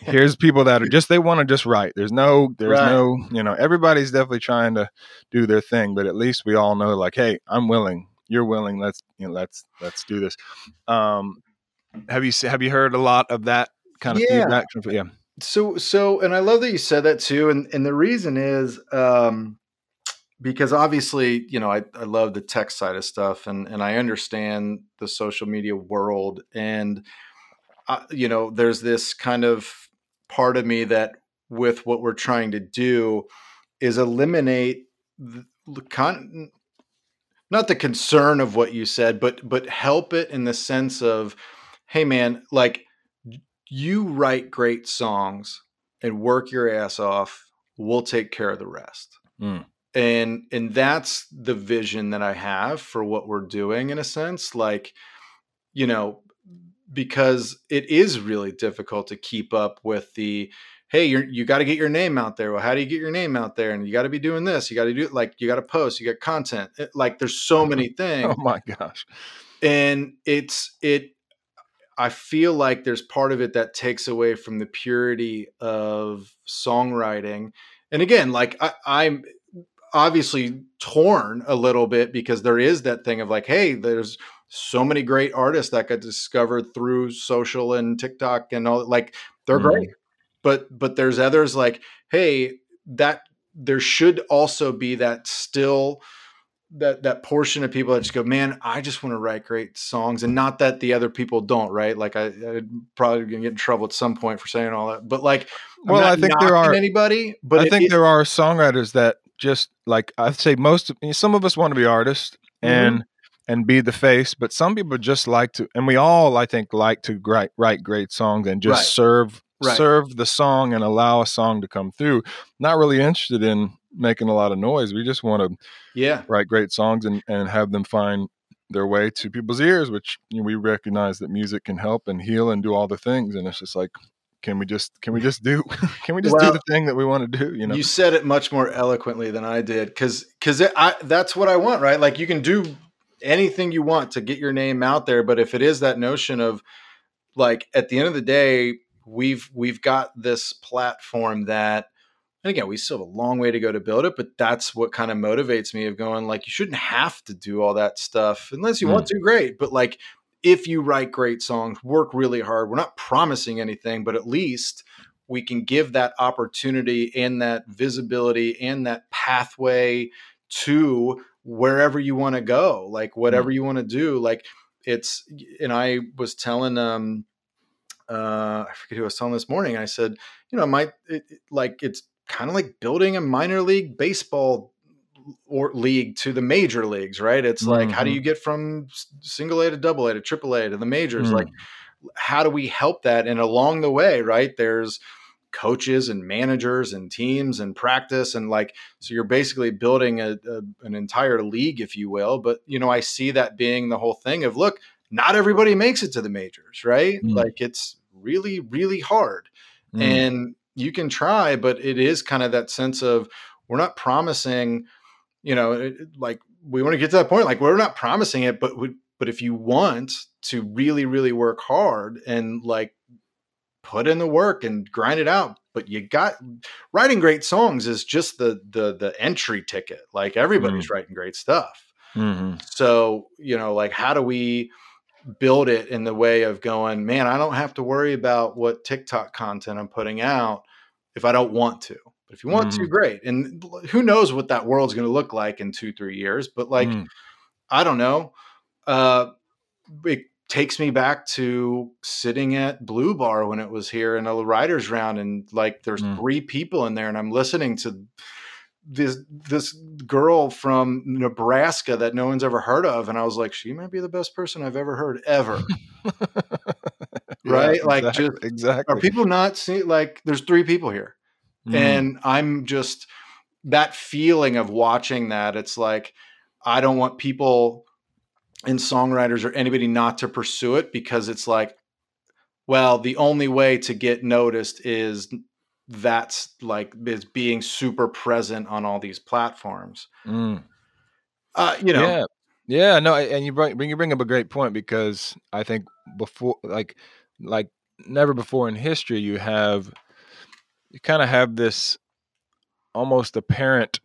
here's people that are just they want to just write there's no there's right. no you know everybody's definitely trying to do their thing but at least we all know like hey i'm willing you're willing let's you know let's let's do this um have you have you heard a lot of that kind of yeah. feedback yeah So so and I love that you said that too. And and the reason is um because obviously, you know, I, I love the tech side of stuff and and I understand the social media world and uh, you know, there's this kind of part of me that with what we're trying to do is eliminate the con- not the concern of what you said, but but help it in the sense of, hey man, like you write great songs and work your ass off. We'll take care of the rest. Mm. And and that's the vision that I have for what we're doing in a sense. Like, you know, because it is really difficult to keep up with the hey you're, you got to get your name out there well how do you get your name out there and you got to be doing this you got to do like you got to post you got content it, like there's so many things oh my gosh and it's it i feel like there's part of it that takes away from the purity of songwriting and again like I, i'm obviously torn a little bit because there is that thing of like hey there's so many great artists that got discovered through social and TikTok and all like they're mm. great. But but there's others like, hey, that there should also be that still that that portion of people that just go, man, I just want to write great songs, and not that the other people don't, right? Like I, I'd probably gonna get in trouble at some point for saying all that, but like, I'm well, I think there are anybody, but I it, think it, there are songwriters that just like I'd say most, of, some of us want to be artists, mm-hmm. and and be the face but some people just like to and we all i think like to write, write great songs and just right. serve right. serve the song and allow a song to come through not really interested in making a lot of noise we just want to yeah. write great songs and, and have them find their way to people's ears which you know, we recognize that music can help and heal and do all the things and it's just like can we just can we just do can we just well, do the thing that we want to do you know? You said it much more eloquently than i did because because that's what i want right? Like you can do anything you want to get your name out there but if it is that notion of like at the end of the day we've we've got this platform that and again we still have a long way to go to build it but that's what kind of motivates me of going like you shouldn't have to do all that stuff unless you mm. want to great but like if you write great songs work really hard we're not promising anything but at least we can give that opportunity and that visibility and that pathway to wherever you want to go, like whatever mm. you want to do. Like it's, and I was telling, um, uh, I forget who I was telling this morning. I said, you know, my, it, like, it's kind of like building a minor league baseball or league to the major leagues, right? It's mm-hmm. like, how do mm-hmm. you get from single A to double A to triple A to the majors? Mm. Like, how do we help that? And along the way, right, there's, coaches and managers and teams and practice and like so you're basically building a, a, an entire league if you will but you know i see that being the whole thing of look not everybody makes it to the majors right mm. like it's really really hard mm. and you can try but it is kind of that sense of we're not promising you know like we want to get to that point like we're not promising it but we, but if you want to really really work hard and like put in the work and grind it out but you got writing great songs is just the the the entry ticket like everybody's mm. writing great stuff mm-hmm. so you know like how do we build it in the way of going man i don't have to worry about what tiktok content i'm putting out if i don't want to but if you want mm. to great and who knows what that world's going to look like in two three years but like mm. i don't know uh it takes me back to sitting at Blue Bar when it was here in a writers round and like there's mm. three people in there and I'm listening to this this girl from Nebraska that no one's ever heard of and I was like she might be the best person I've ever heard ever. right? Yeah, like exactly, just exactly. Are people not seeing like there's three people here. Mm. And I'm just that feeling of watching that it's like I don't want people and songwriters or anybody not to pursue it because it's like, well, the only way to get noticed is that's like is being super present on all these platforms. Mm. Uh, you know, yeah, yeah, no, and you bring you bring up a great point because I think before, like, like never before in history, you have you kind of have this almost apparent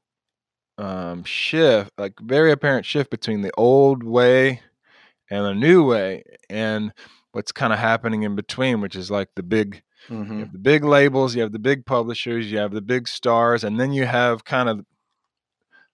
um, shift, like very apparent shift between the old way and the new way, and what's kind of happening in between, which is like the big You Mhm. have the big labels, you have the big publishers, you have the big stars, and then you have kind of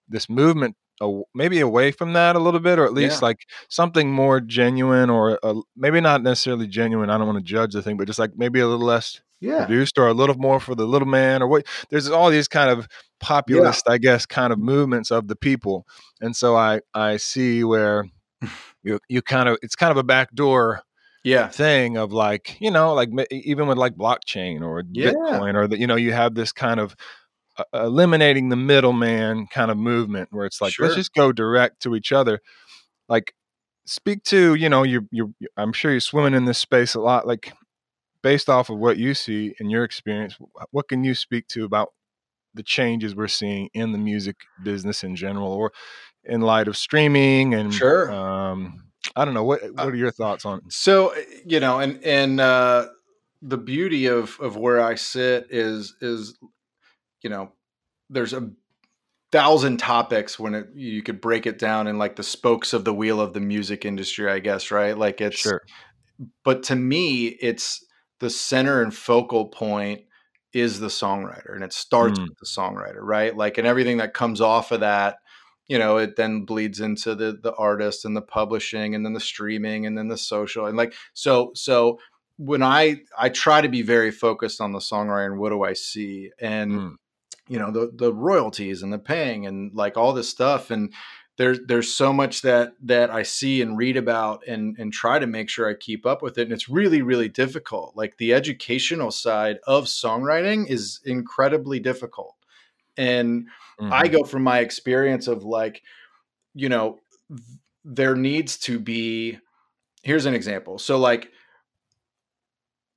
this movement aw- maybe away from that a little bit, or at least Yeah. like something more genuine, or a, maybe not necessarily genuine. I don't want to judge the thing, but just like maybe a little less Yeah. produced, or a little more for the little man, or what. There's all these kind of populist, I guess, kind of movements of the people, and so I I see where you you kind of it's kind of a backdoor Yeah. thing of like you know like even with like blockchain or Yeah. bitcoin or that you know you have this kind of eliminating the middleman kind of movement where it's like Sure. let's just go direct to each other like speak to you know you you i'm sure you're swimming in this space a lot like based off of what you see in your experience what can you speak to about the changes we're seeing in the music business in general or in light of streaming and Sure. um i don't know what what are your thoughts on So uh, you know, and and uh, the beauty of of where I sit is is you know, there's a thousand topics when it, you could break it down in like the spokes of the wheel of the music industry, I guess, right? Like it's sure but to me, it's the center and focal point is the songwriter, and it starts Mm. with the songwriter, right? Like, and everything that comes off of that, you know, it then bleeds into the the artist and the publishing, and then the streaming, and then the social, and like so so. When I I try to be very focused on the songwriter and what do I see, and Mm. You know the the royalties and the paying and like all this stuff and there's there's so much that that I see and read about and and try to make sure I keep up with it and it's really really difficult like the educational side of songwriting is incredibly difficult and I Mhm. go from my experience of like you know th- there needs to be here's an example so like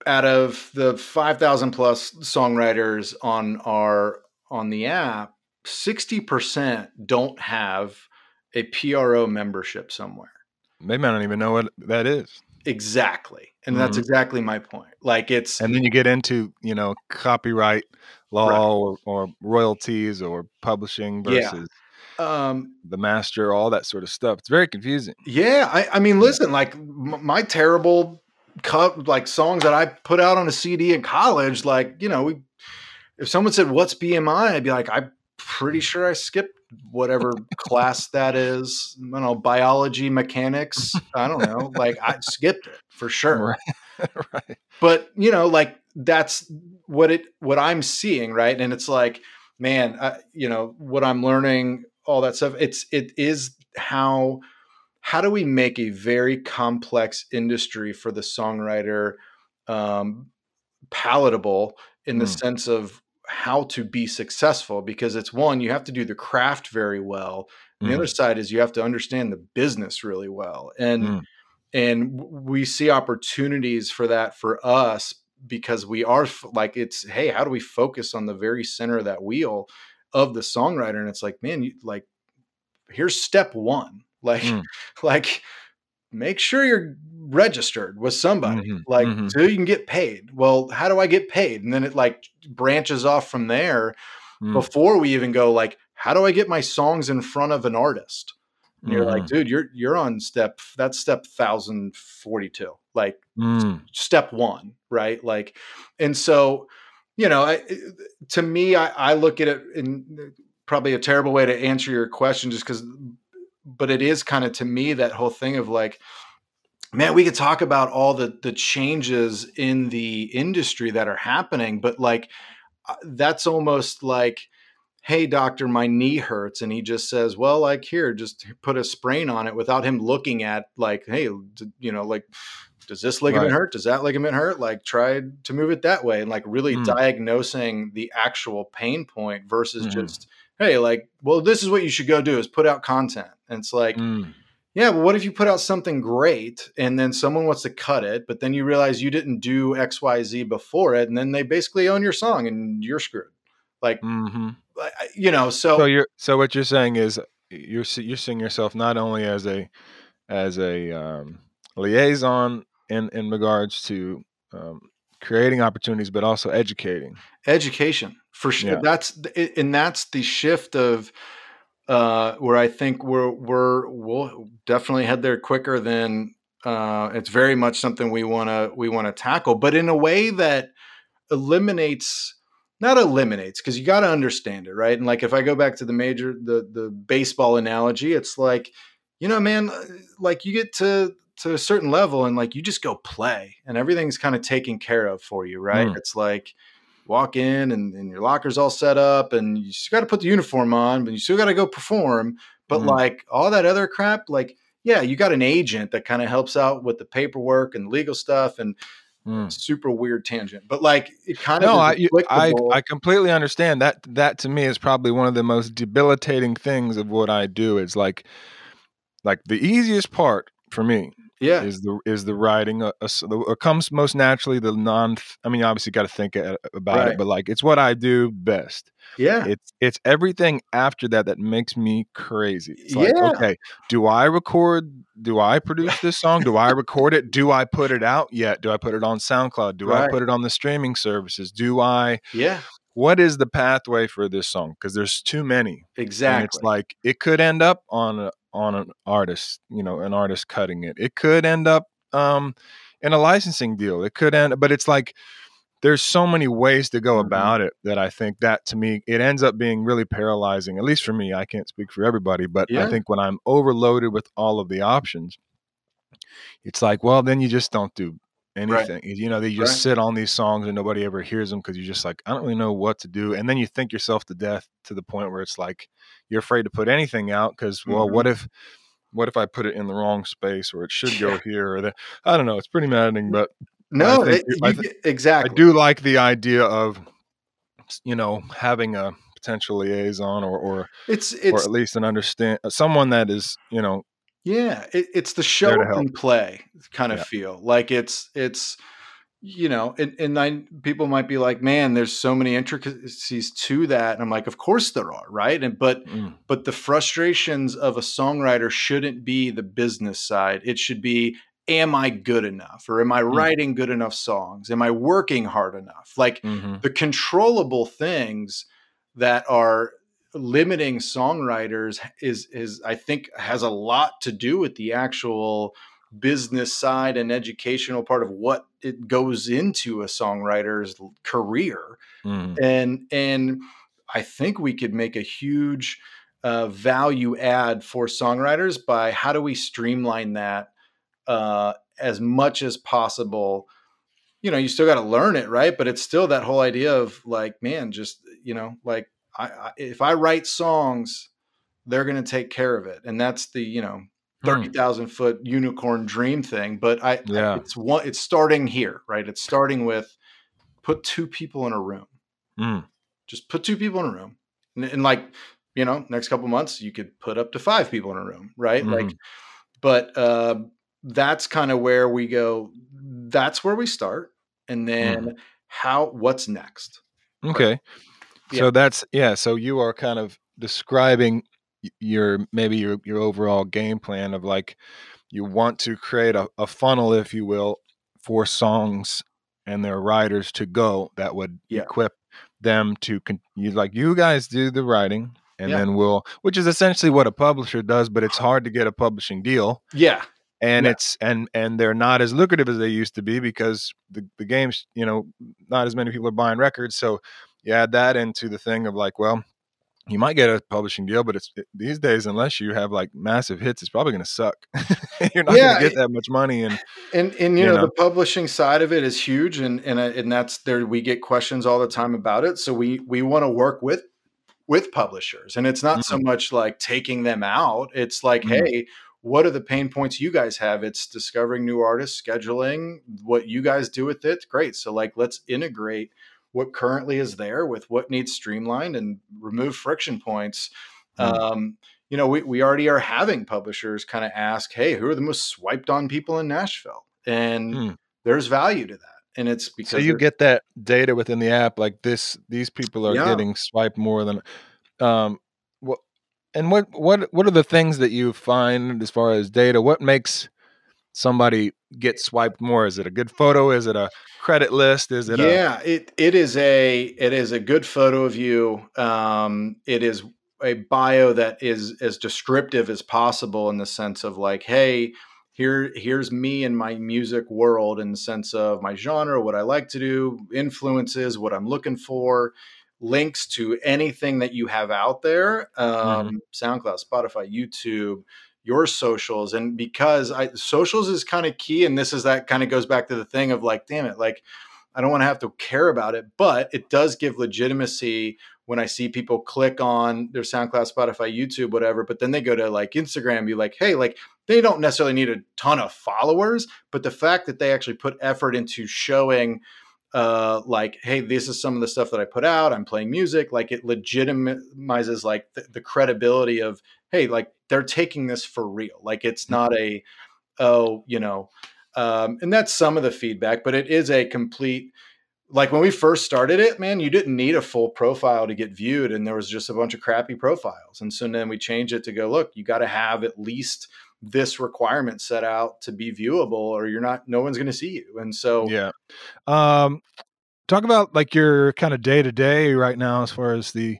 out of the 5000 plus songwriters on our on the app 60% don't have a pro membership somewhere Maybe I don't even know what that is. exactly and that's Mhm. exactly my point like it's And then you get into, you know, copyright law Right. or, or royalties or publishing Yeah. versus um the master, all that sort of stuff. It's very confusing. Yeah, I, I mean, listen, like my terrible cut, like songs that I put out on a CD in college, like you know, we, if someone said what's BMI, I'd be like, I'm pretty sure I skipped whatever class that is. I don't know, biology, mechanics. I don't know, like I skipped it for sure. Right. right. But you know, like that's what it what I'm seeing, right? And it's like, man, I, you know, what I'm learning, all that stuff. It's it is how how do we make a very complex industry for the songwriter um, palatable in the Mm. sense of how to be successful because it's one you have to do the craft very well and the Mm. other side is you have to understand the business really well and Mm. and we see opportunities for that for us because we are like it's hey how do we focus on the very center of that wheel of the songwriter and it's like man you like here's step one like Mm. like make sure you're registered with somebody Mhm, like mhm. so you can get paid well how do i get paid and then it like branches off from there Mm. before we even go like how do i get my songs in front of an artist and you're like Mhm. dude you're you're on step that's step 1042 like Mm. step one right like and so you know I, to me I, I look at it in probably a terrible way to answer your question just because but it is kind of to me that whole thing of like man we could talk about all the the changes in the industry that are happening but like uh, that's almost like hey doctor my knee hurts and he just says well like here just put a sprain on it without him looking at like hey you know like does this ligament Right. hurt does that ligament hurt like try to move it that way and like really Mm. diagnosing the actual pain point versus Mhm. just hey like well this is what you should go do is put out content and it's like Mm. Yeah, but what if you put out something great and then someone wants to cut it, but then you realize you didn't do XYZ before it, and then they basically own your song and you're screwed. Like, Mhm. I- you know, so, So you're so what you're saying is you're you're seeing yourself not only as a as a um, liaison in in regards to um, creating opportunities, but also educating. education for sure. Yeah. That's and that's the shift of uh, where I think we're we're we'll definitely head there quicker than uh, it's very much something we want to we want to tackle, but in a way that eliminates not eliminates because you got to understand it, right? And like if I go back to the major the the baseball analogy, it's like you know, man, uh, like you get to to a certain level and like you just go play and everything's kind of taken care of for you, right? Mm. It's like walk in and, and, your locker's all set up and you just got to put the uniform on, but you still got to go perform. But mm. like all that other crap, like, yeah, you got an agent that kind of helps out with the paperwork and legal stuff and mm. super weird tangent. But like it kind of no, I, I, I completely understand that. That to me is probably one of the most debilitating things of what I do. It's like, like the easiest part for me yeah. is the is the writing uh, a, a, it comes most naturally the non i mean obviously got to think about right. it but like it's what i do best. Yeah. It's it's everything after that that makes me crazy. It's like yeah. okay do i record do i produce this song? Do i record it? Do i put it out yet? Do i put it on soundcloud? Do right. i put it on the streaming services? Do i yeah. what is the pathway for this song? Because there's too many exactly and it's like it could end up on a, on an artist, you know, an artist cutting it. It could end up um, in a licensing deal. It could end, but it's like there's so many ways to go mm-hmm. about it that I think that to me it ends up being really paralyzing. At least for me, I can't speak for everybody, but yeah. I think when I'm overloaded with all of the options, it's like, well, then you just don't do anything. Right. You know, they just right. sit on these songs and nobody ever hears them because you're just like, I don't really know what to do. And then you think yourself to death to the point where it's like you're afraid to put anything out because, well, mm-hmm. what if what if I put it in the wrong space or it should go here or that? I don't know. It's pretty maddening, but no, it, you, th- exactly. I do like the idea of you know having a potential liaison or or it's, it's or at least an understand someone that is you know yeah, it, it's the show and play kind of yeah. feel. Like it's it's you know, and, and I, people might be like, "Man, there's so many intricacies to that," and I'm like, "Of course there are, right?" And but mm. but the frustrations of a songwriter shouldn't be the business side. It should be, "Am I good enough?" or "Am I mm. writing good enough songs?" "Am I working hard enough?" Like mm-hmm. the controllable things that are limiting songwriters is is I think has a lot to do with the actual business side and educational part of what it goes into a songwriter's career mm. and and i think we could make a huge uh, value add for songwriters by how do we streamline that uh, as much as possible you know you still got to learn it right but it's still that whole idea of like man just you know like I, I, if I write songs, they're going to take care of it, and that's the you know. Thirty thousand foot unicorn dream thing. But I, yeah, it's one. It's starting here, right? It's starting with put two people in a room. Mm. Just put two people in a room, and, and, like you know, next couple months you could put up to five people in a room, right? Mm. Like, but uh, that's kind of where we go. That's where we start, and then mm. how? What's next? Okay. Right? So that's yeah. So you are kind of describing your maybe your your overall game plan of like you want to create a, a funnel, if you will, for songs and their writers to go that would yeah. equip them to con- you like you guys do the writing and yeah. then we'll which is essentially what a publisher does but it's hard to get a publishing deal yeah and yeah. it's and and they're not as lucrative as they used to be because the, the games you know not as many people are buying records so you add that into the thing of like, well, you might get a publishing deal, but it's it, these days, unless you have like massive hits, it's probably going to suck. You're not yeah, going to get that much money, and and and you, you know, know, the publishing side of it is huge, and and uh, and that's there. We get questions all the time about it, so we we want to work with with publishers, and it's not mm-hmm. so much like taking them out. It's like, mm-hmm. hey, what are the pain points you guys have? It's discovering new artists, scheduling, what you guys do with it. Great, so like let's integrate what currently is there with what needs streamlined and remove friction points. Mm. Um, you know, we, we already are having publishers kind of ask, hey, who are the most swiped on people in Nashville? And mm. there's value to that. And it's because so you get that data within the app, like this, these people are yeah. getting swiped more than, um, what, and what, what, what are the things that you find as far as data? What makes somebody get swiped more? Is it a good photo? Is it a credit list? Is it? Yeah, a- it it is a it is a good photo of you. Um, it is a bio that is as descriptive as possible in the sense of like, hey, here here's me and my music world in the sense of my genre what i like to do influences what i'm looking for links to anything that you have out there um, mm-hmm. soundcloud spotify youtube your socials and because i socials is kind of key and this is that kind of goes back to the thing of like damn it like i don't want to have to care about it. But it does give legitimacy when I see people click on their SoundCloud, Spotify, YouTube, whatever, but then they go to like Instagram, be like, hey, like they don't necessarily need a ton of followers, but the fact that they actually put effort into showing uh like hey this is some of the stuff that i put out i'm playing music like it legitimizes like the, the credibility of hey like they're taking this for real like it's not a oh you know um and that's some of the feedback but it is a complete like when we first started it, man, you didn't need a full profile to get viewed, and there was just a bunch of crappy profiles. And so then we changed it to go, look, you got to have at least this requirement set out to be viewable, or you're not, no one's going to see you. And so, yeah. Um, talk about like your kind of day to day right now as far as the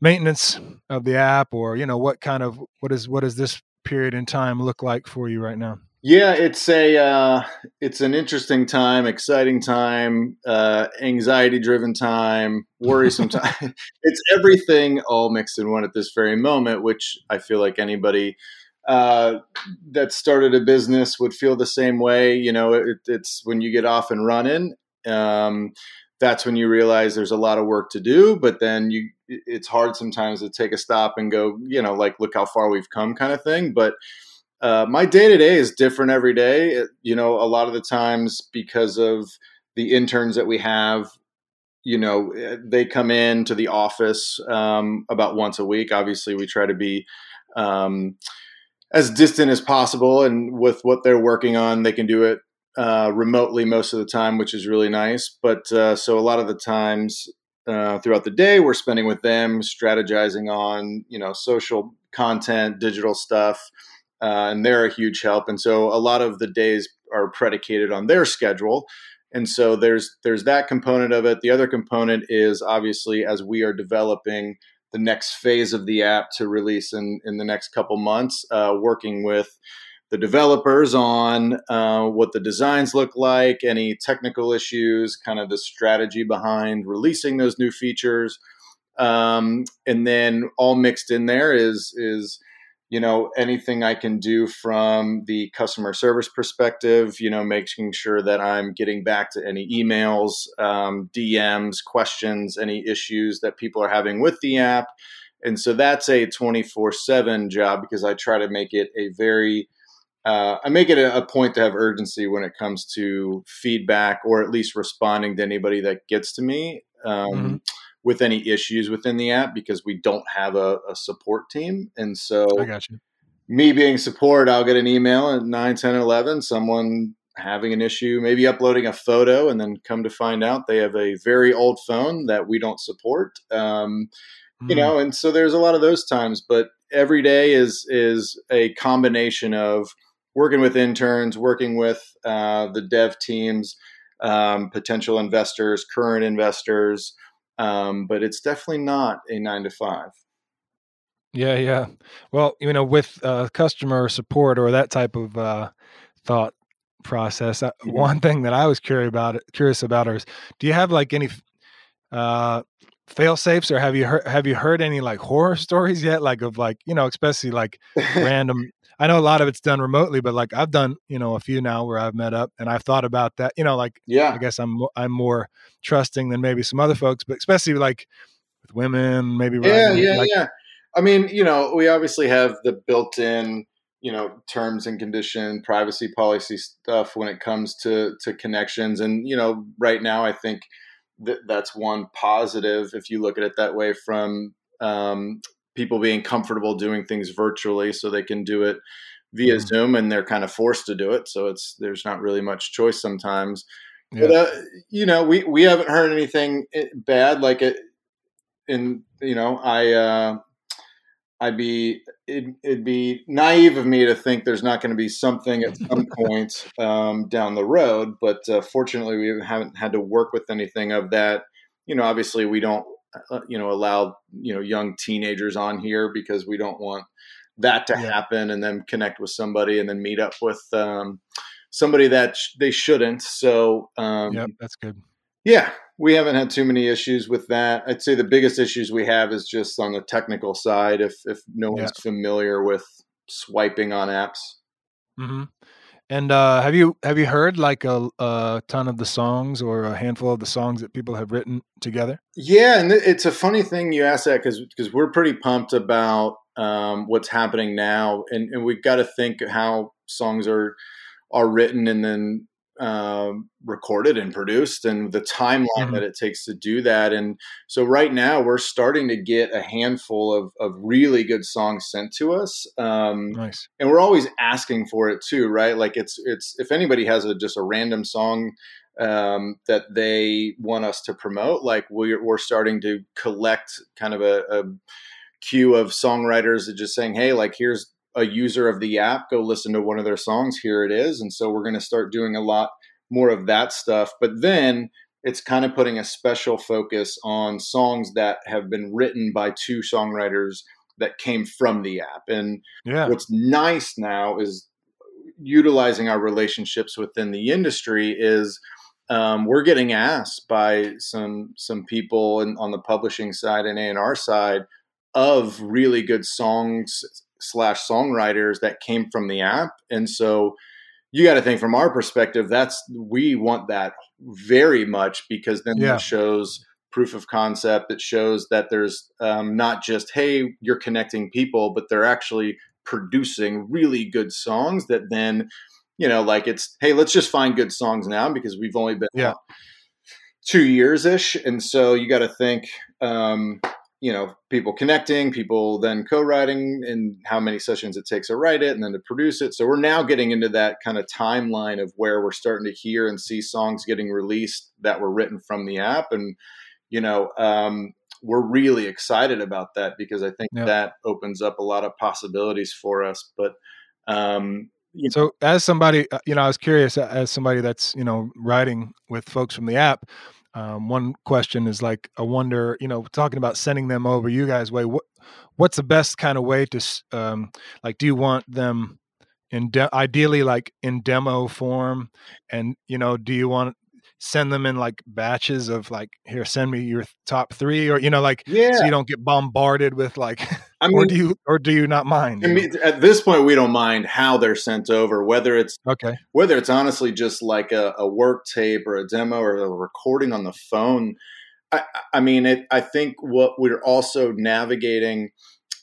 maintenance of the app, or you know, what kind of what is what does this period in time look like for you right now? Yeah, it's a uh, it's an interesting time, exciting time, uh, anxiety driven time, worrisome time. it's everything all mixed in one at this very moment, which I feel like anybody uh, that started a business would feel the same way. You know, it, it's when you get off and running. Um, that's when you realize there's a lot of work to do, but then you it's hard sometimes to take a stop and go, you know, like look how far we've come, kind of thing. But uh, my day to day is different every day. You know, a lot of the times because of the interns that we have, you know, eh, they come in to the office um, about once a week. Obviously, we try to be um, as distant as possible, and with what they're working on, they can do it uh, remotely most of the time, which is really nice. But uh, so a lot of the times uh, throughout the day, we're spending with them, strategizing on you know social content, digital stuff uh, and they're a huge help. And so a lot of the days are predicated on their schedule. And so there's there's that component of it. The other component is obviously as we are developing the next phase of the app to release in in the next couple months, uh, working with the developers on uh, what the designs look like, any technical issues, kind of the strategy behind releasing those new features, um, and then all mixed in there is is you know anything i can do from the customer service perspective you know making sure that i'm getting back to any emails um, dms questions any issues that people are having with the app and so that's a 24-7 job because i try to make it a very uh, I make it a, a, point to have urgency when it comes to feedback or at least responding to anybody that gets to me. Um, mm-hmm with any issues within the app because we don't have a, a support team. And so I got you. Me being support, I'll get an email at 9, 10, 11, someone having an issue, maybe uploading a photo, and then come to find out they have a very old phone that we don't support. Um, mm. You hmm. know, and so there's a lot of those times, but every day is is a combination of working with interns, working with uh, the dev teams, um, potential investors, current investors, um, but it's definitely not a nine to five. Yeah, yeah. Well, you know, with uh, customer support or that type of uh, thought process, uh, mm-hmm. one thing that I was curious about, curious about, is do you have like any uh, fail safes, or have you heard have you heard any like horror stories yet? Like of like you know, especially like random I know a lot of it's done remotely, but like I've done, you know, a few now where I've met up and I've thought about that. You know, like yeah, I guess I'm I'm more trusting than maybe some other folks, but especially like with women, maybe. Yeah, yeah, like, yeah. I mean, you know, we obviously have the built-in, you know, terms and condition, privacy policy stuff when it comes to to connections, and you know, right now I think that that's one positive if you look at it that way from um, people being comfortable doing things virtually so they can do it via mm-hmm. Zoom and they're kind of forced to do it. So it's there's not really much choice sometimes. Yeah. But uh, you know, we we haven't heard anything eh, bad like it. In you know, I uh, I'd be it, would be naive of me to think there's not going to be something at some point um, down the road. But uh, fortunately, we haven't had to work with anything of that. You know, obviously, we don't you know allow you know young teenagers on here because we don't want that to Yeah. happen and then connect with somebody and then meet up with um, somebody that sh- they shouldn't. So um, Yep, that's good. yeah, we haven't had too many issues with that. I'd say the biggest issues we have is just on the technical side. If if no Yeah. one's familiar with swiping on apps. hmm And uh, have you have you heard like a, a ton of the songs or a handful of the songs that people have written together? Yeah, and it's a funny thing you ask that because because we're pretty pumped about um, what's happening now, and, and we've got to think how songs are are written and then um, recorded and produced, and the timeline Mhm. that it takes to do that. And so right now we're starting to get a handful of of really good songs sent to us. Um, Nice. and we're always asking for it too, right? Like it's it's if anybody has a just a random song um, that they want us to promote, like we're we're starting to collect kind of a, a queue of songwriters that just saying, hey, like here's a user of the app, go listen to one of their songs. Here it is, and so we're going to start doing a lot more of that stuff. But then it's kind of putting a special focus on songs that have been written by two songwriters that came from the app and Yeah. what's nice now is utilizing our relationships within the industry is um, we're getting asked by some some people in, on the publishing side and A&R side of really good songs slash songwriters that came from the app and so you got to think from our perspective that's we want that very much because then Yeah. that shows proof of concept it shows that there's um, not just hey you're connecting people but they're actually producing really good songs that then you know like it's hey let's just find good songs now because we've only been Yeah. two years ish and so you got to think um, you know people connecting people then co-writing and how many sessions it takes to write it and then to produce it. So we're now getting into that kind of timeline of where we're starting to hear and see songs getting released that were written from the app. And you know um, we're really excited about that because i think Yeah. that opens up a lot of possibilities for us. But um, you So, as somebody, uh, you know, I was curious, uh, as somebody that's, you know, writing with folks from the app, um, one question is like, I wonder, you know, talking about sending them over you guys' way, what, what's the best kind of way to, um, like, do you want them in, de- ideally, like in demo form? And, you know, do you want send them in like batches of like, here, send me your top three or, you know, like, yeah so you don't get bombarded with like, i mean, or do you, or do you not mind? I mean, at this point, we don't mind how they're sent over, whether it's okay. whether it's honestly just like a, a work tape or a demo or a recording on the phone. I, I mean, it, I think what we're also navigating,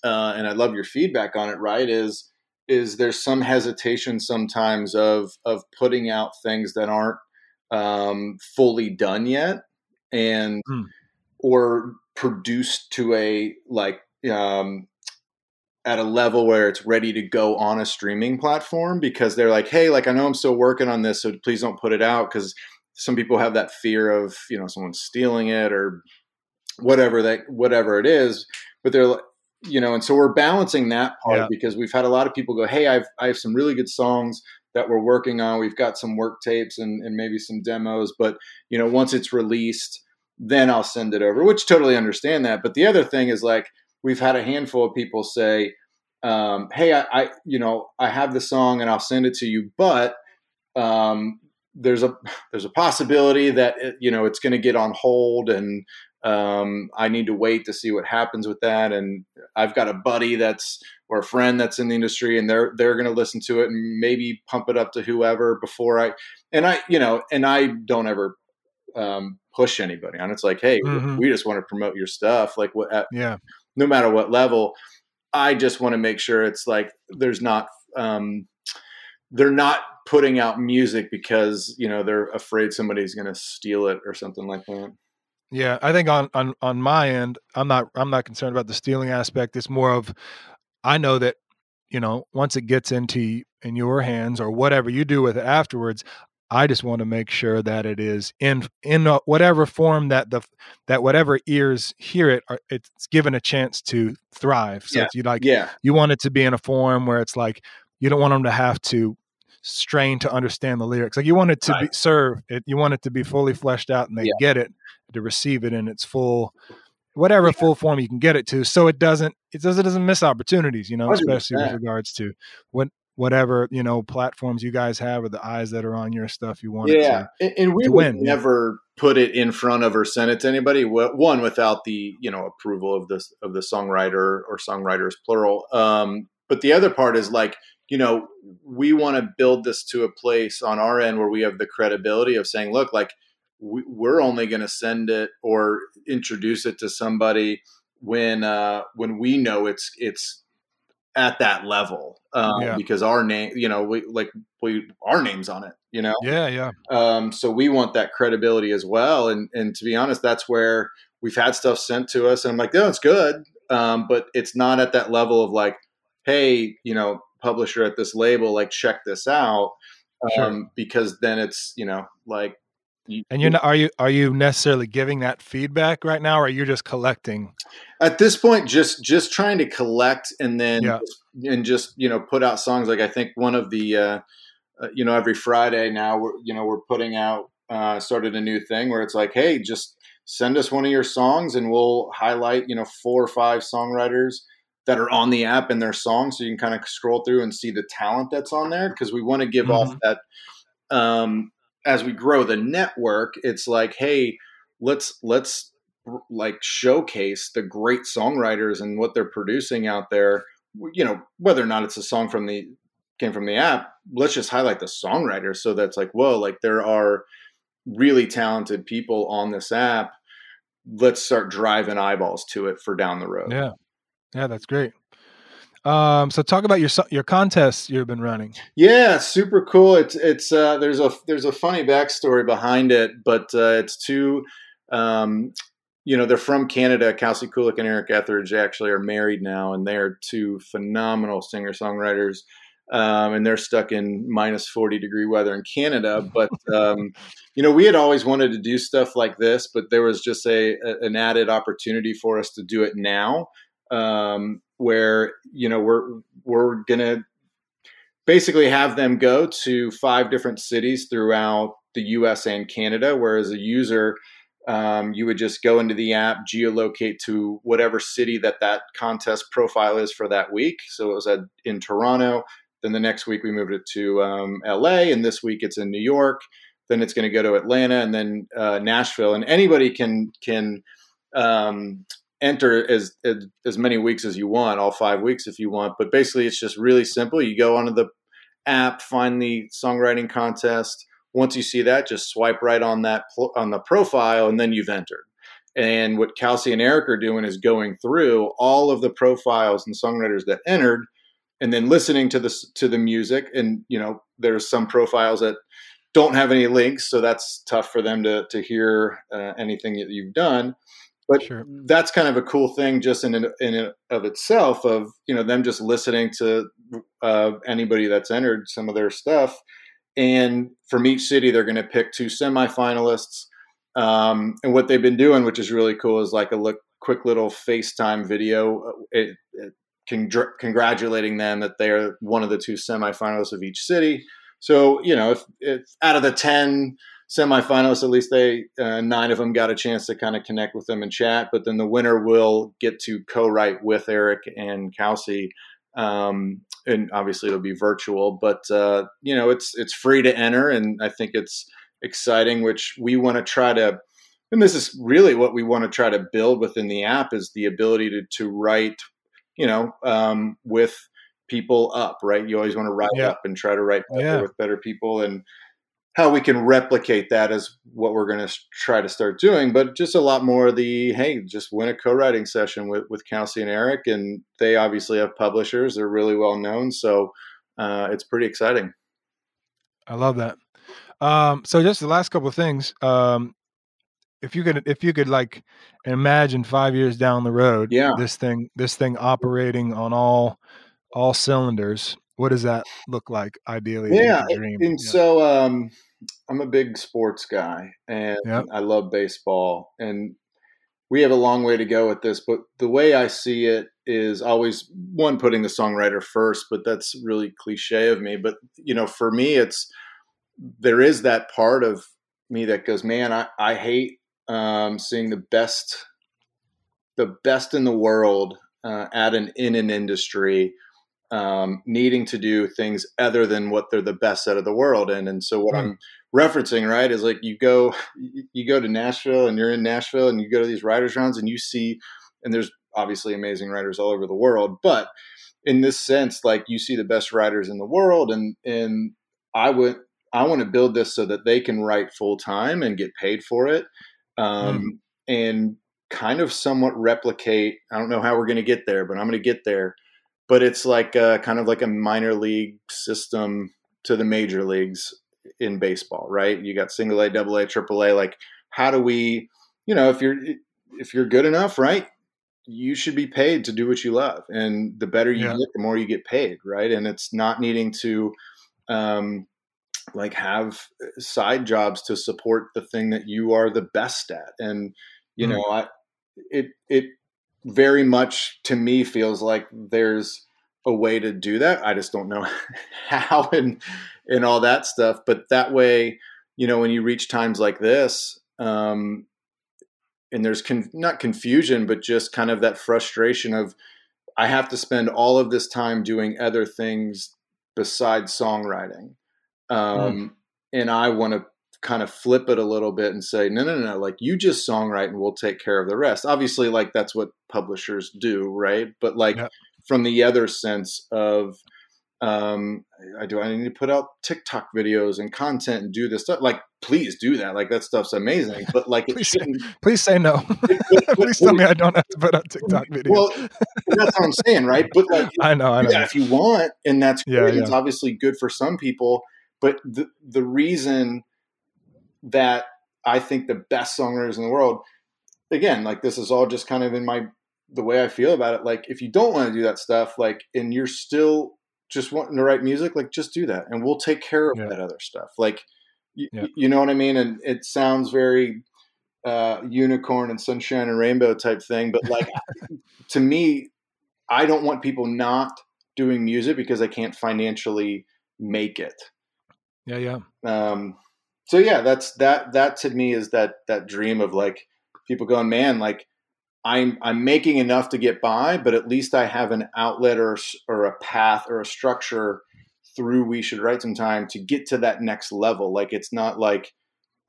uh, and I love your feedback on it. Right, is is there's some hesitation sometimes of of putting out things that aren't um, fully done yet, and Hmm. or produced to a like um, at a level where it's ready to go on a streaming platform because they're like, hey, like I know I'm still working on this, so please don't put it out because some people have that fear of you know someone stealing it or whatever that whatever it is, but they're like you know, and so we're balancing that part Yeah. because we've had a lot of people go, hey, I've I have some really good songs that we're working on. We've got some work tapes and, and maybe some demos, but you know, once it's released, then I'll send it over, which totally understand that. But the other thing is like we've had a handful of people say, um, "Hey, I, I, you know, I have the song and I'll send it to you, but um, there's a there's a possibility that it, you know it's going to get on hold and um, I need to wait to see what happens with that. And I've got a buddy that's or a friend that's in the industry, and they're they're going to listen to it and maybe pump it up to whoever before I and I, you know, and I don't ever um, push anybody on. It's like, hey, Mhm. we just want to promote your stuff, like what, at, Yeah. no matter what level. I just want to make sure it's like there's not um, they're not putting out music because you know they're afraid somebody's going to steal it or something like that. Yeah, I think on on on my end, I'm not I'm not concerned about the stealing aspect. It's more of I know that you know once it gets into in your hands or whatever you do with it afterwards, I just want to make sure that it is in in whatever form that the that whatever ears hear it, are, it's given a chance to thrive. So Yeah, you like Yeah, you want it to be in a form where it's like you don't want them to have to strain to understand the lyrics like you want it to be Right. serve it you want it to be fully fleshed out and they Yeah. get it to receive it in its full whatever full form you can get it to, so it doesn't it doesn't it doesn't miss opportunities, you know, especially with regards to what whatever you know platforms you guys have or the eyes that are on your stuff you want yeah, to. and, and we would win, never put it in front of or send it to anybody. One without the you know approval of this of the songwriter or songwriters plural. Um, but the other part is like you know we want to build this to a place on our end where we have the credibility of saying, look, like we're only going to send it or introduce it to somebody when uh, when we know it's it's at that level um, Yeah. because our name you know we like we our names on it you know Yeah, yeah, um, so we want that credibility as well. And and to be honest, that's where we've had stuff sent to us, and I'm like, no, it's good, um, but it's not at that level of like, hey, you know, publisher at this label, like check this out, um, Sure. because then it's you know like. You, and you're not, are you are you necessarily giving that feedback right now, or are you're just collecting? at this point just just trying to collect and then Yeah. and just you know put out songs like i think one of the uh, uh, you know every friday now we're you know we're putting out uh, started a new thing where it's like hey just send us one of your songs and we'll highlight you know four or five songwriters that are on the app and their songs so you can kind of scroll through and see the talent that's on there because we want to give off that um, as we grow the network it's like hey let's let's like showcase the great songwriters and what they're producing out there. You know whether or not it's a song from the came from the app let's just highlight the songwriters so that's like whoa like there are really talented people on this app. Let's start driving eyeballs to it for down the road. Yeah, yeah, that's great. Um, so talk about your your contests you've been running. Yeah, super cool. It's it's uh, there's a there's a funny backstory behind it, but uh, it's two, um, you know, they're from Canada. Kelsey Kulik and Eric Ethridge actually are married now, and they're two phenomenal singer songwriters. Um, and they're stuck in minus 40 degree weather in Canada. But, um, you know, we had always wanted to do stuff like this, but there was just a, a an added opportunity for us to do it now um, where, you know, we're, we're to basically have them go to five different cities throughout the US and Canada, where as a user, um, you would just go into the app, geolocate to whatever city that that contest profile is for that week. So it was at, in Toronto. Then the next week we moved it to um, LA, and this week it's in New York. Then it's going to go to Atlanta and then uh, Nashville. And anybody can can um, enter as, as as many weeks as you want, all five weeks if you want. But basically, it's just really simple. You go onto the app, find the songwriting contest. Once you see that, just swipe right on that pl- on the profile, and then you've entered. And what Kelsey and Eric are doing is going through all of the profiles and songwriters that entered, and then listening to the to the music. And you know, there's some profiles that don't have any links, so that's tough for them to to hear uh, anything that you've done. But Sure. that's kind of a cool thing, just in and in of itself, of you know them just listening to uh, anybody that's entered some of their stuff. And from each city, they're going to pick two semifinalists. Um, and what they've been doing, which is really cool, is like a look, quick little FaceTime video, uh, it, it, congr- congratulating them that they're one of the two semifinalists of each city. So you know, if, if out of the ten semifinalists, at least they uh, nine of them got a chance to kind of connect with them and chat. But then the winner will get to co-write with Eric and Kelsey, um, and obviously it'll be virtual. But uh, you know, it's it's free to enter, and I think it's exciting. Which we want to try to, and this is really what we want to try to build within the app is the ability to to write, you know, um, with people up. Right, you always want to write Yeah. up and try to write Yeah. with better people and how we can replicate that is what we're going to try to start doing. But just a lot more of the hey, just win a co-writing session with with Kelsey and Eric, and they obviously have publishers; they're really well known, so uh, it's pretty exciting. I love that. Um, so just the last couple of things. Um, if you could, if you could like imagine five years down the road, Yeah. this thing, this thing operating on all, all cylinders. What does that look like ideally? Yeah, dream? And Yeah. so um, I'm a big sports guy, and Yep. I love baseball, and we have a long way to go with this. But the way I see it is always one putting the songwriter first, but that's really cliche of me. But you know, for me, it's there is that part of me that goes, man, I, I hate um, seeing the best the best in the world uh, at an in an industry um, needing to do things other than what they're the best out of the world in. And so what mm. I'm referencing, right, is like you go you go to Nashville and you're in Nashville and you go to these writers rounds and you see and there's obviously amazing writers all over the world, but in this sense, like you see the best writers in the world and and I would I want to build this so that they can write full time and get paid for it. Um, mm. and kind of somewhat replicate. I don't know how we're going to get there, but I'm going to get there but it's like a, kind of like a minor league system to the major leagues in baseball, right? You got single A, double A, triple A. Like, how do we, you know, if you're if you're good enough, right? You should be paid to do what you love, and the better you yeah. get, the more you get paid, right? And it's not needing to, um, like have side jobs to support the thing that you are the best at. And you mm. know, I it it very much to me feels like there's a way to do that. I just don't know how and and all that stuff. But that way, you know, when you reach times like this, um, and there's con- not confusion, but just kind of that frustration of I have to spend all of this time doing other things besides songwriting, um, mm. and I want to kind of flip it a little bit and say, no, no, no, like you just songwrite and we'll take care of the rest. Obviously, like that's what publishers do, right? But like yep. from the other sense of, um, I do I need to put out TikTok videos and content and do this stuff? Like, please do that. Like that stuff's amazing. But like, please, say, please say no. please tell me I don't have to put out TikTok videos. Well, that's what I'm saying, right? But like, I know, I know. Yeah, if you want, and that's great. Yeah, yeah. It's obviously good for some people. But the the reason that I think the best songwriters in the world, again, like this is all just kind of in my the way I feel about it. Like if you don't want to do that stuff, like and you're still just wanting to write music, like just do that, and we'll take care of yeah. that other stuff. Like y- yeah. you know what I mean? And it sounds very uh, unicorn and sunshine and rainbow type thing, but like to me, I don't want people not doing music because I can't financially make it. Yeah, yeah. Um, so yeah, that's that. That to me is that that dream of like people going, man, like I'm I'm making enough to get by, but at least I have an outlet or or a path or a structure through. We Should Write Sometime to get to that next level. Like it's not like,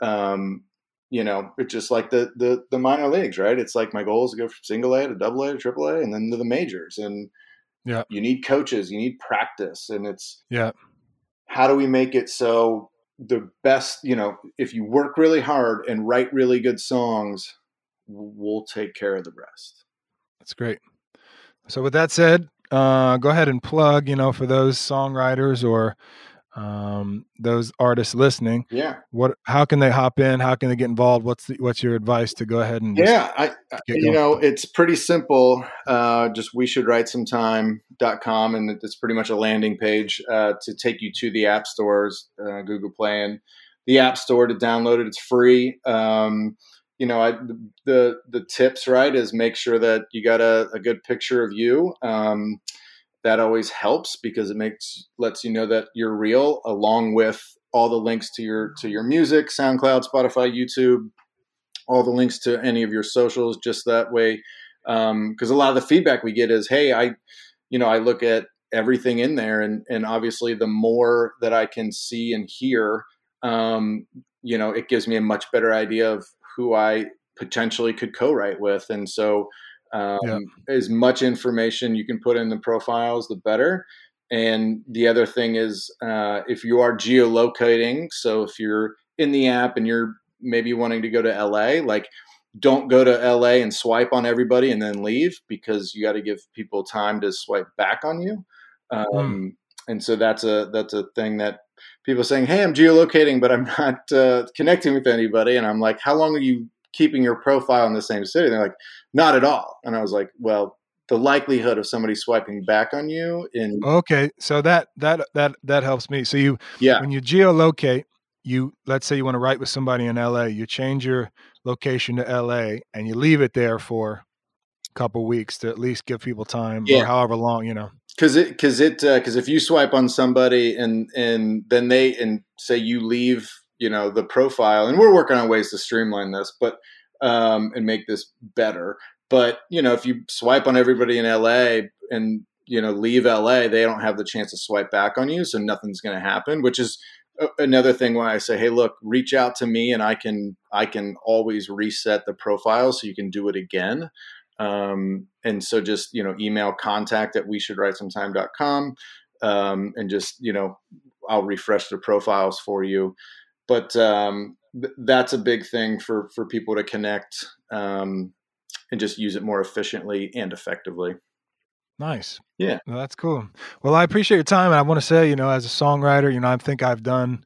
um, you know, it's just like the the the minor leagues, right? It's like my goal is to go from single A to double A to triple A, and then to the majors. And yeah, you need coaches, you need practice, and it's yeah. How do we make it so the best, you know, if you work really hard and write really good songs, we'll take care of the rest. That's great. So with that said, uh, go ahead and plug, you know, for those songwriters or um, those artists listening. Yeah. What? How can they hop in? How can they get involved? What's the, what's your advice to go ahead and? Yeah, I, you know, it's pretty simple. Uh, just we should write some time.com and it's pretty much a landing page uh, to take you to the app stores, uh, Google Play and the App Store to download it. It's free. Um, you know, I, the the tips right is make sure that you got a, a good picture of you. Um, that always helps because it makes lets you know that you're real along with all the links to your to your music soundcloud spotify youtube all the links to any of your socials just that way because um, a lot of the feedback we get is hey i you know i look at everything in there and and obviously the more that i can see and hear um, you know it gives me a much better idea of who i potentially could co-write with and so um, yeah. As much information you can put in the profiles, the better. And the other thing is, uh, if you are geolocating, so if you're in the app and you're maybe wanting to go to LA, like don't go to LA and swipe on everybody and then leave because you got to give people time to swipe back on you. Um, mm. And so that's a that's a thing that people saying, "Hey, I'm geolocating, but I'm not uh, connecting with anybody." And I'm like, "How long are you keeping your profile in the same city? They're like, not at all. And I was like, well, the likelihood of somebody swiping back on you in okay so that that that that helps me so you yeah when you geolocate you let's say you want to write with somebody in la you change your location to la and you leave it there for a couple weeks to at least give people time yeah. or however long you know because it because it because uh, if you swipe on somebody and and then they and say you leave you know the profile and we're working on ways to streamline this but um, and make this better but you know, if you swipe on everybody in LA and you know leave LA, they don't have the chance to swipe back on you, so nothing's going to happen. Which is another thing why I say, hey, look, reach out to me, and I can I can always reset the profile so you can do it again. Um, and so just you know email contact at we should write some time.com um, and just you know I'll refresh the profiles for you. But um, th- that's a big thing for for people to connect um, and just use it more efficiently and effectively. Nice. Yeah. Well, that's cool. Well, I appreciate your time. And I want to say, you know, as a songwriter, you know, I think I've done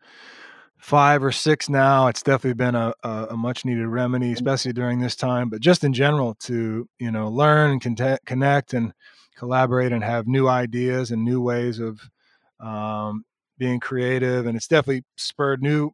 five or six now. It's definitely been a, a, a much needed remedy, mm-hmm. especially during this time, but just in general to, you know, learn and connect and collaborate and have new ideas and new ways of um, being creative. And it's definitely spurred new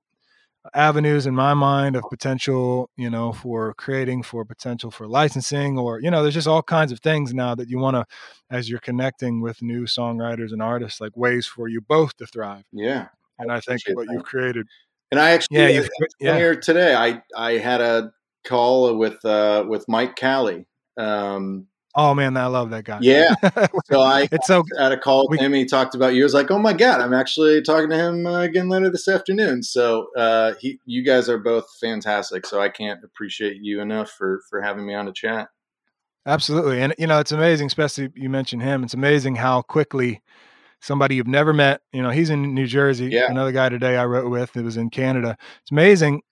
avenues in my mind of potential, you know, for creating, for potential for licensing, or, you know, there's just all kinds of things now that you want to, as you're connecting with new songwriters and artists, like ways for you both to thrive. Yeah. And I, I think what that. you've created. And I actually, yeah, you've, yeah. here today, I, I had a call with, uh, with Mike Callie, um, Oh man, I love that guy. Yeah. So I it's so had a call with we, him. He talked about you. I was like, oh my god, I'm actually talking to him uh, again later this afternoon. So uh, he, you guys are both fantastic. So I can't appreciate you enough for for having me on to chat. Absolutely, and you know it's amazing. Especially you mentioned him. It's amazing how quickly somebody you've never met. You know, he's in New Jersey. Yeah. Another guy today I wrote with it was in Canada. It's amazing.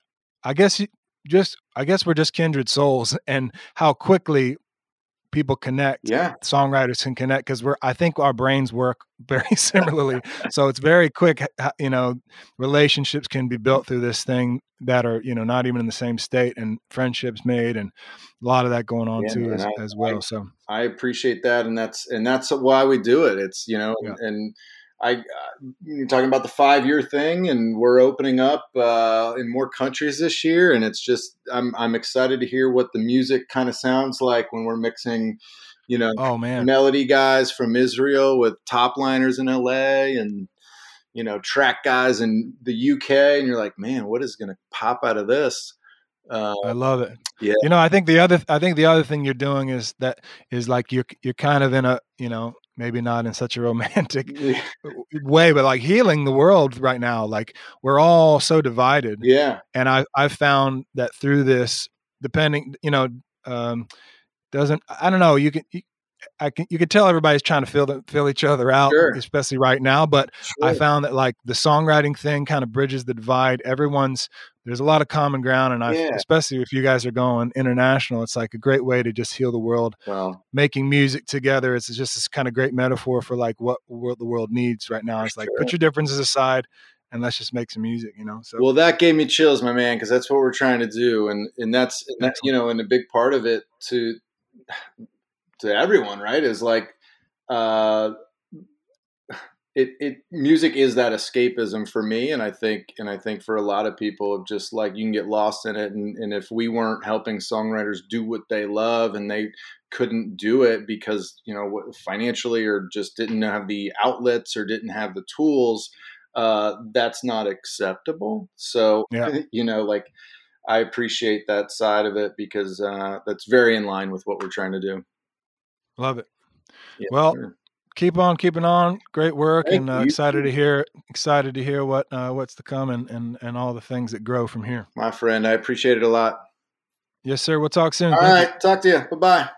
I guess you, just I guess we're just kindred souls, and how quickly people connect yeah. songwriters can connect because we're i think our brains work very similarly. So it's very quick you know relationships can be built through this thing that are you know not even in the same state and friendships made and a lot of that going on yeah, too as, I, as, well I, so i appreciate that and that's and that's why we do it. It's you know yeah. and I, uh, you're talking about the five year thing, and we're opening up uh, in more countries this year, and it's just I'm I'm excited to hear what the music kind of sounds like when we're mixing, you know, oh man, melody guys from Israel with top liners in LA, and you know, track guys in the UK, and you're like, man, what is going to pop out of this? Uh, I love it. Yeah. You know, I think the other I think the other thing you're doing is that is like you're you're kind of in a you know maybe not in such a romantic way, but like healing the world right now. Like we're all so divided. Yeah. And I I've found that through this, depending, you know, um, doesn't I don't know, you can I can you can tell everybody's trying to fill the, fill each other out, sure. especially right now. But sure. I found that like the songwriting thing kind of bridges the divide. Everyone's there's a lot of common ground, and I yeah. especially if you guys are going international, it's like a great way to just heal the world. Well, making music together, it's just this kind of great metaphor for like what world the world needs right now. It's like sure. put your differences aside and let's just make some music, you know. So well, that gave me chills, my man, because that's what we're trying to do, and and that's, and that's you know, and a big part of it to to everyone, right? Is like uh, it, it music is that escapism for me and i think and i think for a lot of people of just like you can get lost in it and, and if we weren't helping songwriters do what they love and they couldn't do it because you know financially or just didn't have the outlets or didn't have the tools uh, that's not acceptable so yeah. you know like i appreciate that side of it because uh, that's very in line with what we're trying to do Love it. Yeah, well, sure. keep on keeping on. Great work, Thank and uh, excited to hear excited to hear what uh, what's to come and, and and all the things that grow from here. My friend, I appreciate it a lot. Yes, sir. We'll talk soon. All Thank right, you. talk to you. Bye bye.